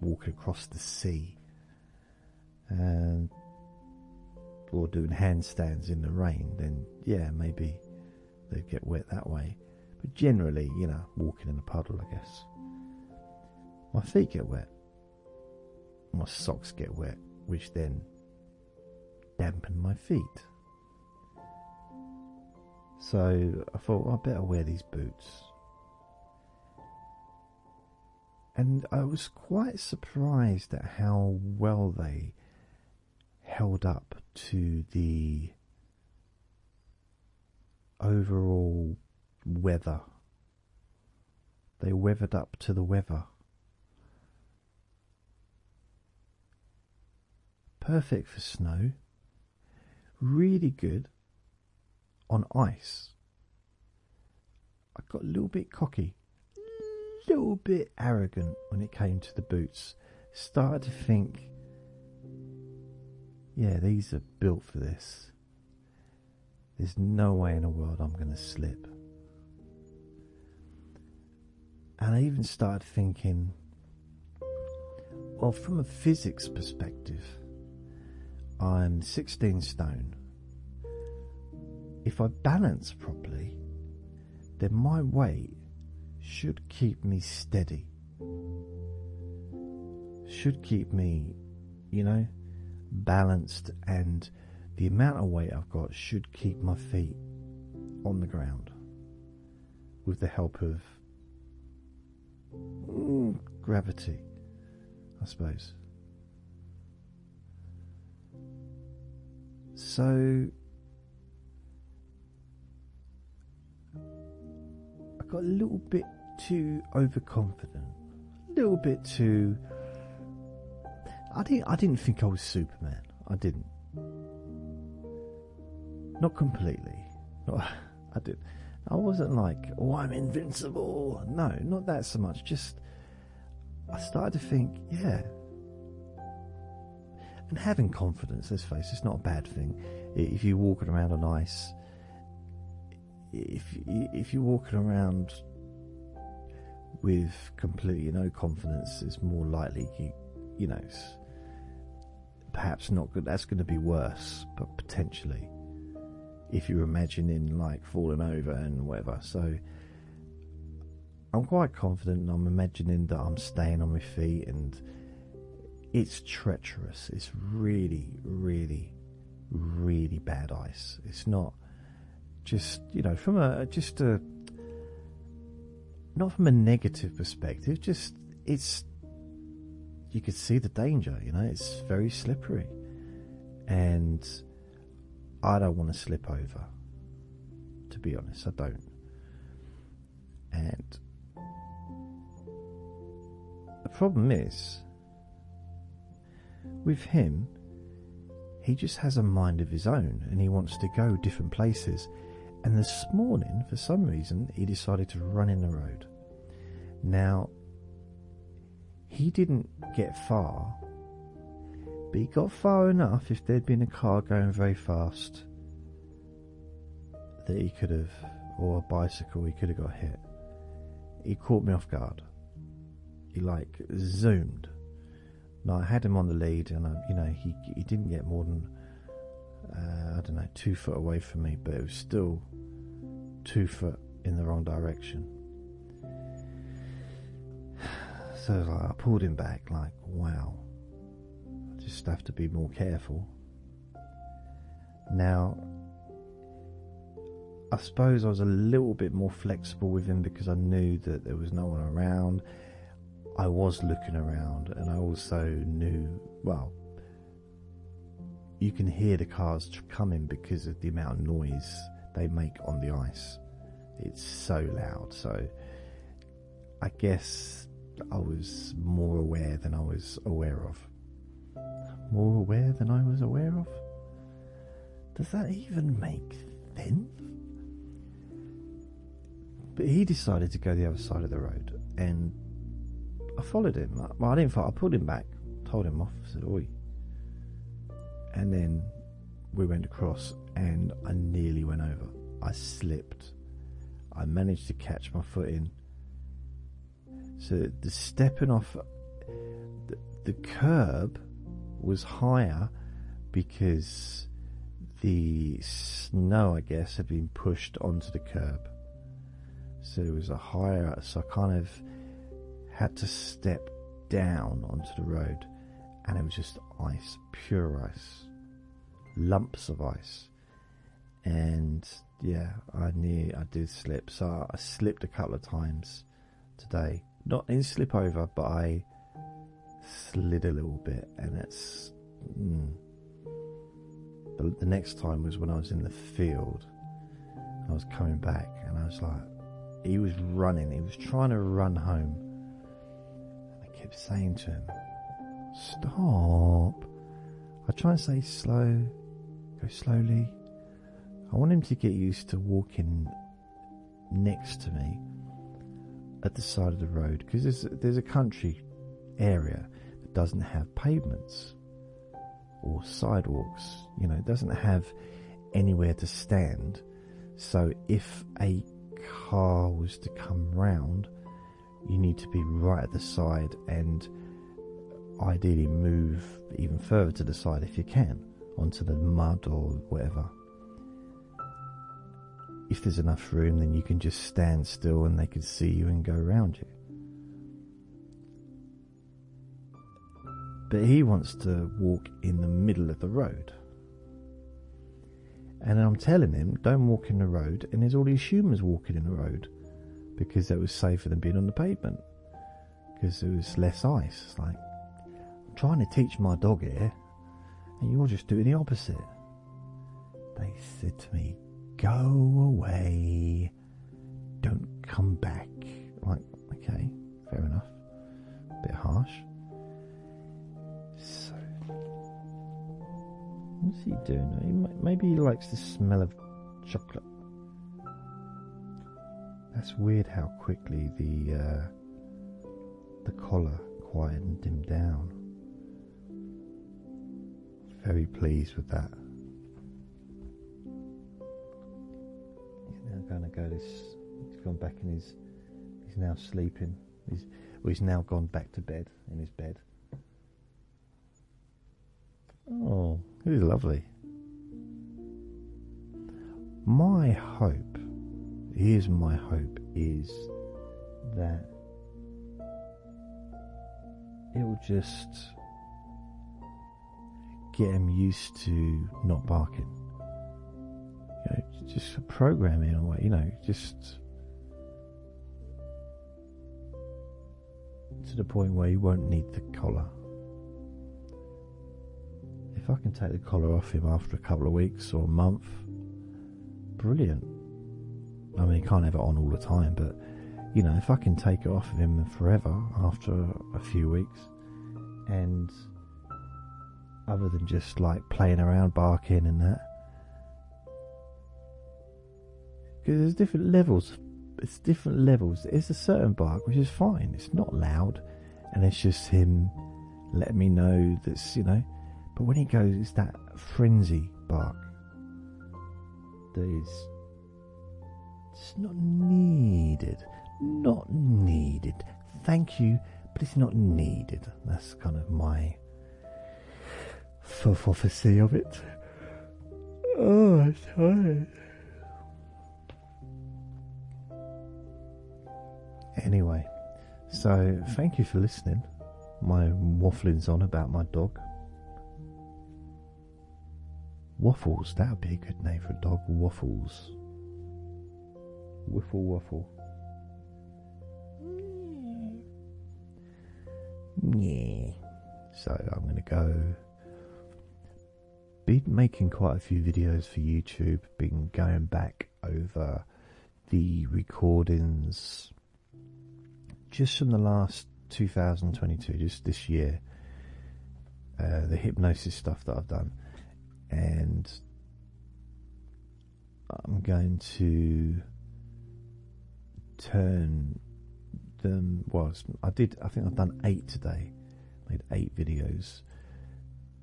Walk across the sea. and or doing handstands in the rain, then yeah, maybe they'd get wet that way. But generally, you know, walking in a puddle, I guess. My feet get wet. My socks get wet, which then dampen my feet. So I thought well, I better wear these boots. And I was quite surprised at how well they held up to the overall weather. They weathered up to the weather. Perfect for snow. Really good on ice. I got a little bit cocky, a little bit arrogant when it came to the boots. Started to think, yeah, these are built for this. There's no way in the world I'm going to slip. And I even started thinking, well, from a physics perspective, I'm 16 stone. If I balance properly, then my weight should keep me steady. Should keep me, you know, balanced, and the amount of weight I've got should keep my feet on the ground with the help of mm, gravity, I suppose. So I got a little bit too overconfident, a little bit too. I didn't. I didn't think I was Superman. I didn't. Not completely. I did. I wasn't like, oh, I'm invincible. No, not that so much. Just I started to think, yeah. And having confidence, let's face it, it's not a bad thing. If you're walking around on ice, if if you're walking around with completely no confidence, it's more likely you, you know, perhaps not good. That's going to be worse, but potentially if you're imagining like falling over and whatever. So I'm quite confident I'm imagining that I'm staying on my feet and it's treacherous. It's really, really, really bad ice. It's not just, you know, from a just a not from a negative perspective, just it's you could see the danger, you know, it's very slippery. And I don't want to slip over. To be honest, I don't. And the problem is, with him, he just has a mind of his own and he wants to go different places. And this morning, for some reason, he decided to run in the road. Now, he didn't get far but he got far enough if there'd been a car going very fast that he could have, or a bicycle, he could have got hit. He caught me off guard. He like zoomed. Now I had him on the lead, and I, you know he he didn't get more than uh, I don't know two foot away from me, but it was still two foot in the wrong direction. So I pulled him back, like wow I just have to be more careful. Now, I suppose I was a little bit more flexible with him because I knew that there was no one around. I was looking around and I also knew, well, you can hear the cars coming because of the amount of noise they make on the ice. It's so loud. So I guess I was more aware than I was aware of more aware than I was aware of? Does that even make sense? But he decided to go the other side of the road, and I followed him. Well, I didn't follow, I pulled him back, told him off, said, Oi. And then we went across, and I nearly went over. I slipped. I managed to catch my foot in. So the stepping off the, the curb was higher because the snow, I guess, had been pushed onto the curb. So it was a higher, so I kind of had to step down onto the road, and it was just ice, pure ice, lumps of ice. And yeah, I knew I did slip, so I slipped a couple of times today. Not in slip over, but I slid a little bit, and it's. Mm. The, next time was when I was in the field. I was coming back, and I was like, he was running. He was trying to run home, and I kept saying to him, "Stop!" I try and say slow, go slowly. I want him to get used to walking next to me at the side of the road because there's there's a country area that doesn't have pavements or sidewalks. You know, it doesn't have anywhere to stand. So if a car was to come round, you need to be right at the side and ideally move even further to the side if you can onto the mud or whatever. If there's enough room, then you can just stand still and they can see you and go around you. But he wants to walk in the middle of the road. And I'm telling him, don't walk in the road. And there's all these humans walking in the road because that was safer than being on the pavement because there was less ice. It's like, I'm trying to teach my dog here, and you're just doing the opposite. They said to me, Go away. Don't come back. Like, okay, fair enough. A bit harsh. So, what's he doing? Maybe he likes the smell of chocolate. That's weird how quickly the uh, the collar quietened him down. Very pleased with that. He's this. He's gone back in his. He's now sleeping. He's well, he's now gone back to bed in his bed. Oh, it is lovely. My hope, here's my hope, is that it'll just get him used to not barking. Just program in a way, you know, just to the point where you won't need the collar. If I can take the collar off him after a couple of weeks or a month, brilliant. I mean, he can't have it on all the time, but you know, if I can take it off of him forever after a few weeks, and other than just like playing around, barking and that, because there's different levels. It's different levels. It's a certain bark which is fine. It's not loud, and it's just him letting me know that's you know but when he goes, it's that frenzy bark that is it's not needed. Not needed. Thank you, but it's not needed. That's kind of my prophecy of it. Oh, I'm tired. Anyway, so thank you for listening. My waffling's on about my dog. Waffles, that would be a good name for a dog. Waffles. Wiffle waffle. Yeah. So I'm going to go. Been making quite a few videos for YouTube. Been going back over the recordings just from the last 2022, just this year. Uh, the hypnosis stuff that I've done and I'm going to turn them. Well, I did. I think I've done eight today. Made eight videos.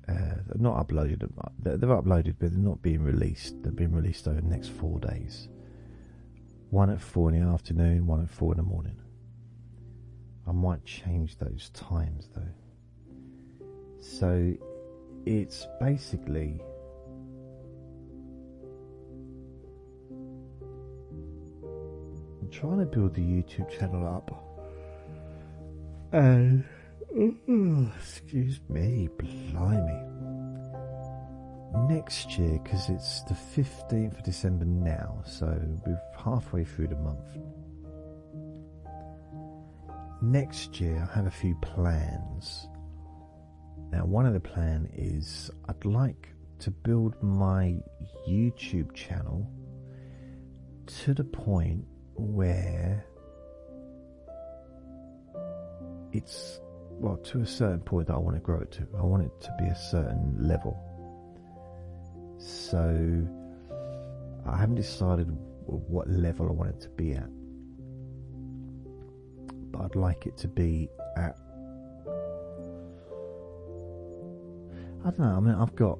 Uh, not uploaded. They're, they're uploaded, but they're not being released. They're being released over the next four days. One at four in the afternoon, one at four in the morning. I might change those times though. So it's basically I'm trying to build the YouTube channel up. And oh, excuse me, blimey. Next year, because it's the 15th of December now, so we're halfway through the month. Next year, I have a few plans. Now, one of the plan is I'd like to build my YouTube channel to the point where it's well to a certain point that I want to grow it to. I want it to be a certain level. So I haven't decided what level I want it to be at, I'd like it to be at. I don't know. I mean, I've got.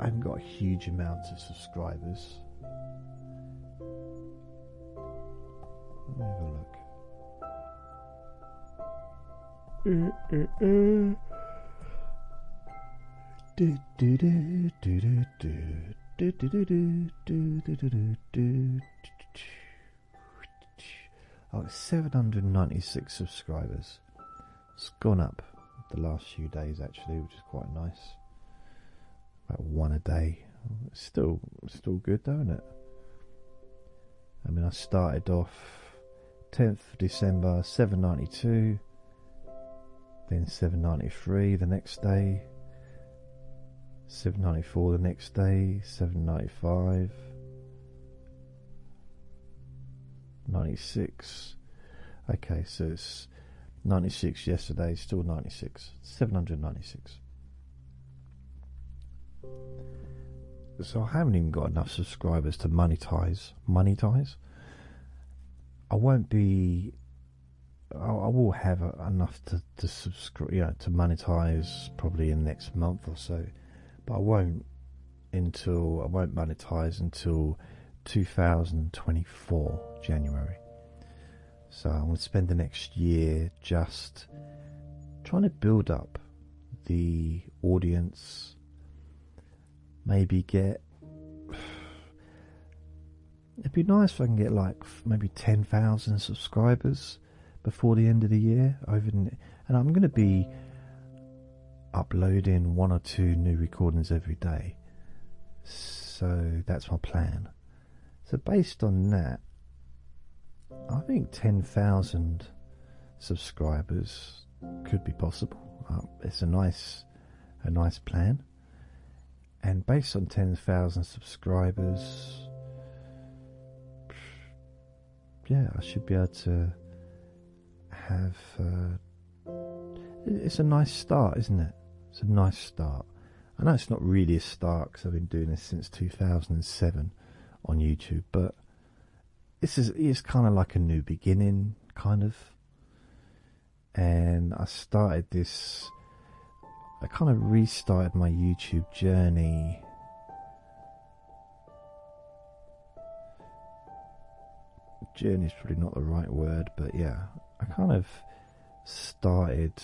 I haven't got a huge amount of subscribers. Let me have a look. Do, do, do, do, do, do. Do, do, do, do, do, do, do, do, do. Oh, it's 796 subscribers. It's gone up the last few days actually, which is quite nice. About one a day. Still, still good, though, isn't it? I mean, I started off 10th of December, 792, then 793 the next day, 794 the next day, 795, 96. Okay, so it's 96 yesterday, still 96, 796. So I haven't even got enough subscribers to monetize. Monetize. I won't be. I, will have enough to to subscribe, you know, to monetize probably in the next month or so, but I won't until I won't monetize until 2024 January. So I'm going to spend the next year just trying to build up the audience maybe get. It'd be nice if I can get like maybe ten thousand subscribers before the end of the year. Over and I'm going to be uploading one or two new recordings every day. So that's my plan. So based on that, I think ten thousand subscribers could be possible. Uh, it's a nice, a nice plan and based on 10,000 subscribers, yeah, I should be able to have. Uh, it's a nice start, isn't it? It's a nice start. I know it's not really a start because I've been doing this since 2007 on YouTube, but this is it's kind of like a new beginning, kind of. And I started this I kind of restarted my YouTube journey. Journey is probably not the right word, but yeah, I kind of started.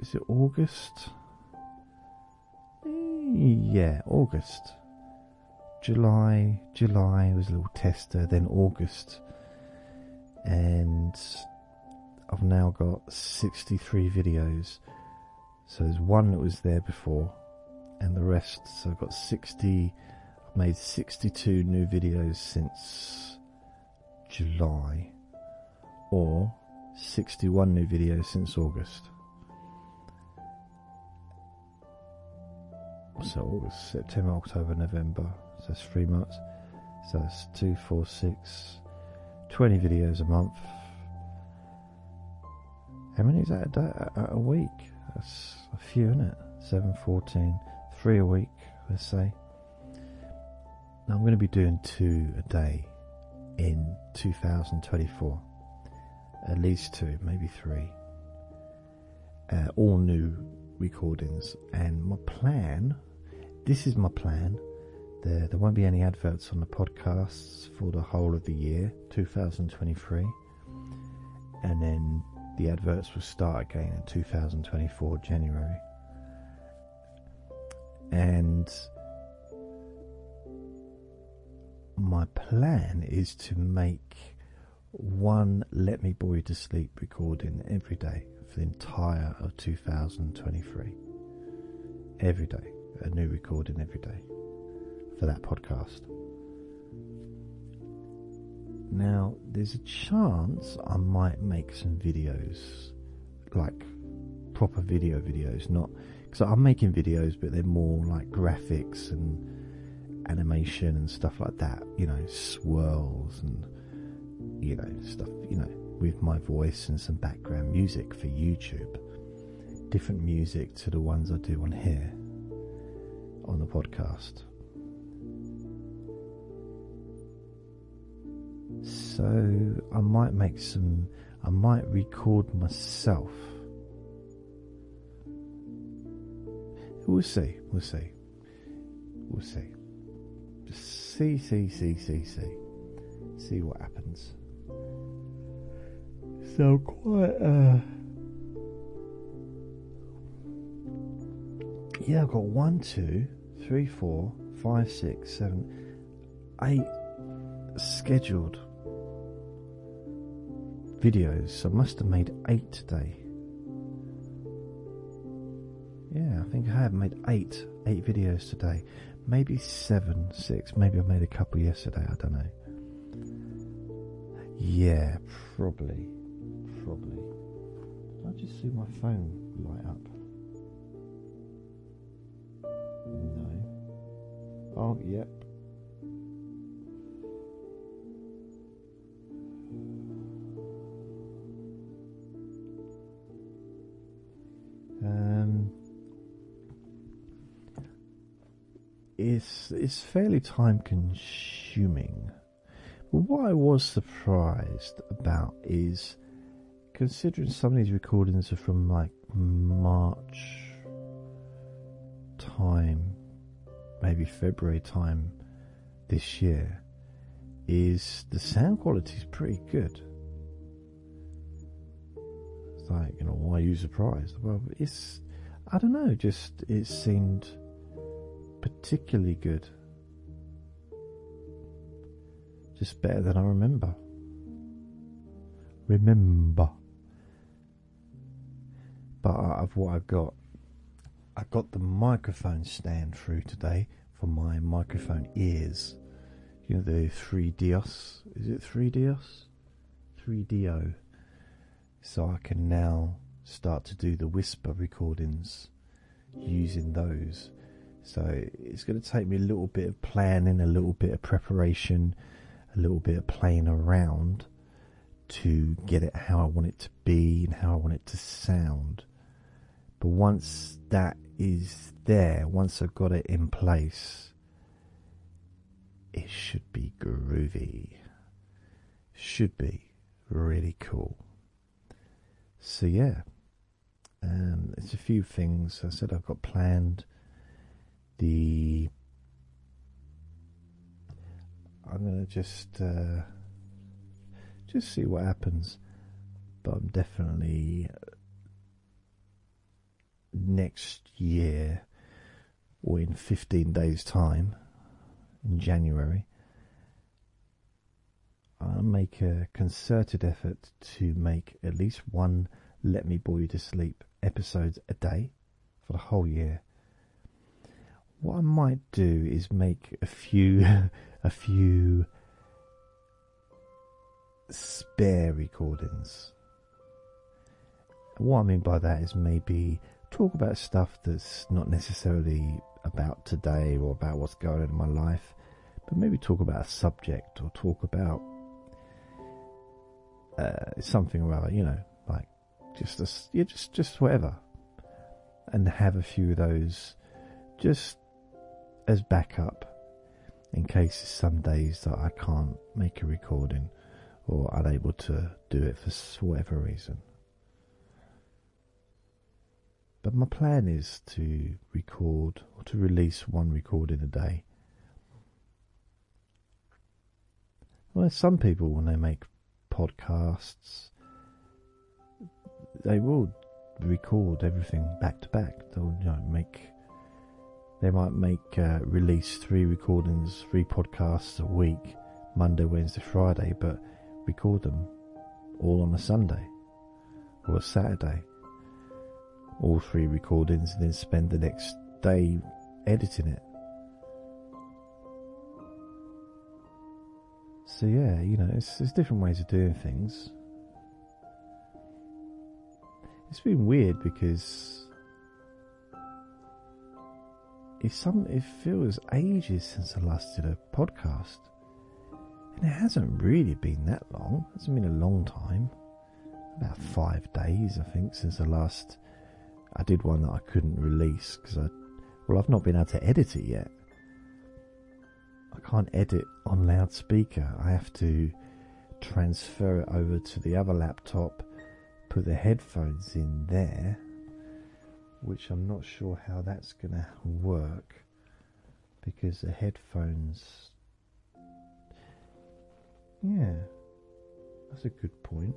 Is it August? Yeah, August. July, July was a little tester, then August, and I've now got 63 videos so there's one that was there before, and the rest. So I've got 60. I've made 62 new videos since July, or 61 new videos since August. So August, September, October, November. So that's three months. So that's two, four, six, 20 videos a month. How many is that a, day, a week? That's a few, isn't it? 7, 14, three a week, let's say. Now I'm going to be doing two a day in 2024. At least two, maybe three. Uh, all new recordings. And my plan, this is my plan. There, there won't be any adverts on the podcasts for the whole of the year, 2023. And then the adverts will start again in 2024 January. And my plan is to make one Let Me Bore You to Sleep recording every day for the entire of 2023. Every day, a new recording every day for that podcast. Now, there's a chance I might make some videos, like proper video videos, not because I'm making videos, but they're more like graphics and animation and stuff like that. You know, swirls and you know stuff. You know, with my voice and some background music for YouTube. Different music to the ones I do on here on the podcast. So I might make some, I might record myself. We'll see, we'll see, we'll see. Just see, see, see, see, see. See what happens. So quite, uh, yeah, I've got one, two, three, four, five, six, seven, eight scheduled videos. I must have made eight today. Yeah, I think I have made eight, eight videos today. Maybe seven, six. Maybe I made a couple yesterday. I don't know. Yeah, probably, probably. Did I just see my phone light up? No. Oh, yep. It's fairly time consuming. But what I was surprised about is considering some of these recordings are from like March time, maybe February time this year, is the sound quality is pretty good It's like, you know, why are you surprised? Well, it's, I don't know, just it seemed particularly good. Just better than I remember. Remember. But of what I've got, I got the microphone stand through today for my microphone ears. You know the 3Dios? Is it 3Dios? 3DO so I can now start to do the whisper recordings using those. So it's going to take me a little bit of planning, a little bit of preparation, a little bit of playing around to get it how I want it to be and how I want it to sound. But once that is there, once I've got it in place, it should be groovy. Should be really cool. So yeah, um, it's a few things I said I've got planned. The I'm gonna just uh, just see what happens, but I'm definitely next year or in 15 days' time in January. I'll make a concerted effort to make at least one Let Me Bore You to Sleep episodes a day for the whole year. What I might do is make a few, a few spare recordings. What I mean by that is maybe talk about stuff that's not necessarily about today or about what's going on in my life, but maybe talk about a subject or talk about uh, something or other, you know, like just a, yeah, just just whatever, and have a few of those just as backup in case some days that I can't make a recording or unable to do it for whatever reason. But my plan is to record or to release one recording a day. Well, some people when they make podcasts, they will record everything back to back. They'll you know make they might make uh, release three recordings, three podcasts a week, Monday, Wednesday, Friday, but record them all on a Sunday or a Saturday. All three recordings, and then spend the next day editing it. So yeah, you know, it's, there's different ways of doing things. It's been weird because it's some it feels ages since I last did a podcast. And it hasn't really been that long. It hasn't been a long time. About five days, I think, since the last I did one that I couldn't release because I well I've not been able to edit it yet. I can't edit on loudspeaker. I have to transfer it over to the other laptop, put the headphones in there, which I'm not sure how that's going to work because the headphones. Yeah, that's a good point.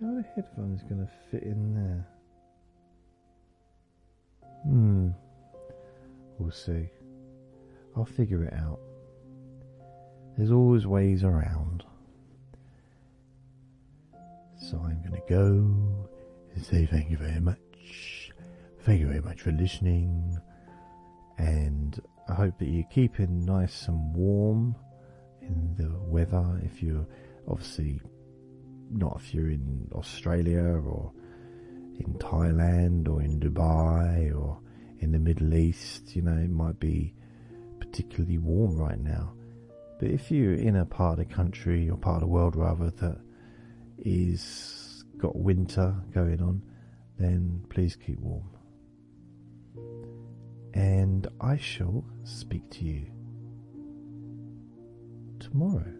How are the headphones going to fit in there? Hmm. We'll see. I'll figure it out. There's always ways around. So I'm going to go and say thank you very much. Thank you very much for listening. And I hope that you're keeping nice and warm in the weather. If you're obviously not if you're in Australia or in Thailand or in Dubai or in the Middle East, you know, it might be particularly warm right now. But if you're in a part of the country or part of the world rather that is got winter going on, then please keep warm. And I shall speak to you tomorrow.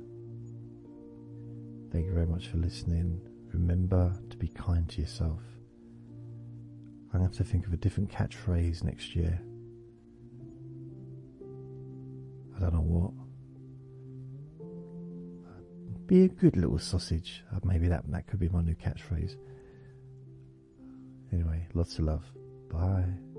Thank you very much for listening. Remember to be kind to yourself. I'm going to have to think of a different catchphrase next year. I don't know what. Be a good little sausage. Uh, maybe that that could be my new catchphrase. Anyway, lots of love. Bye.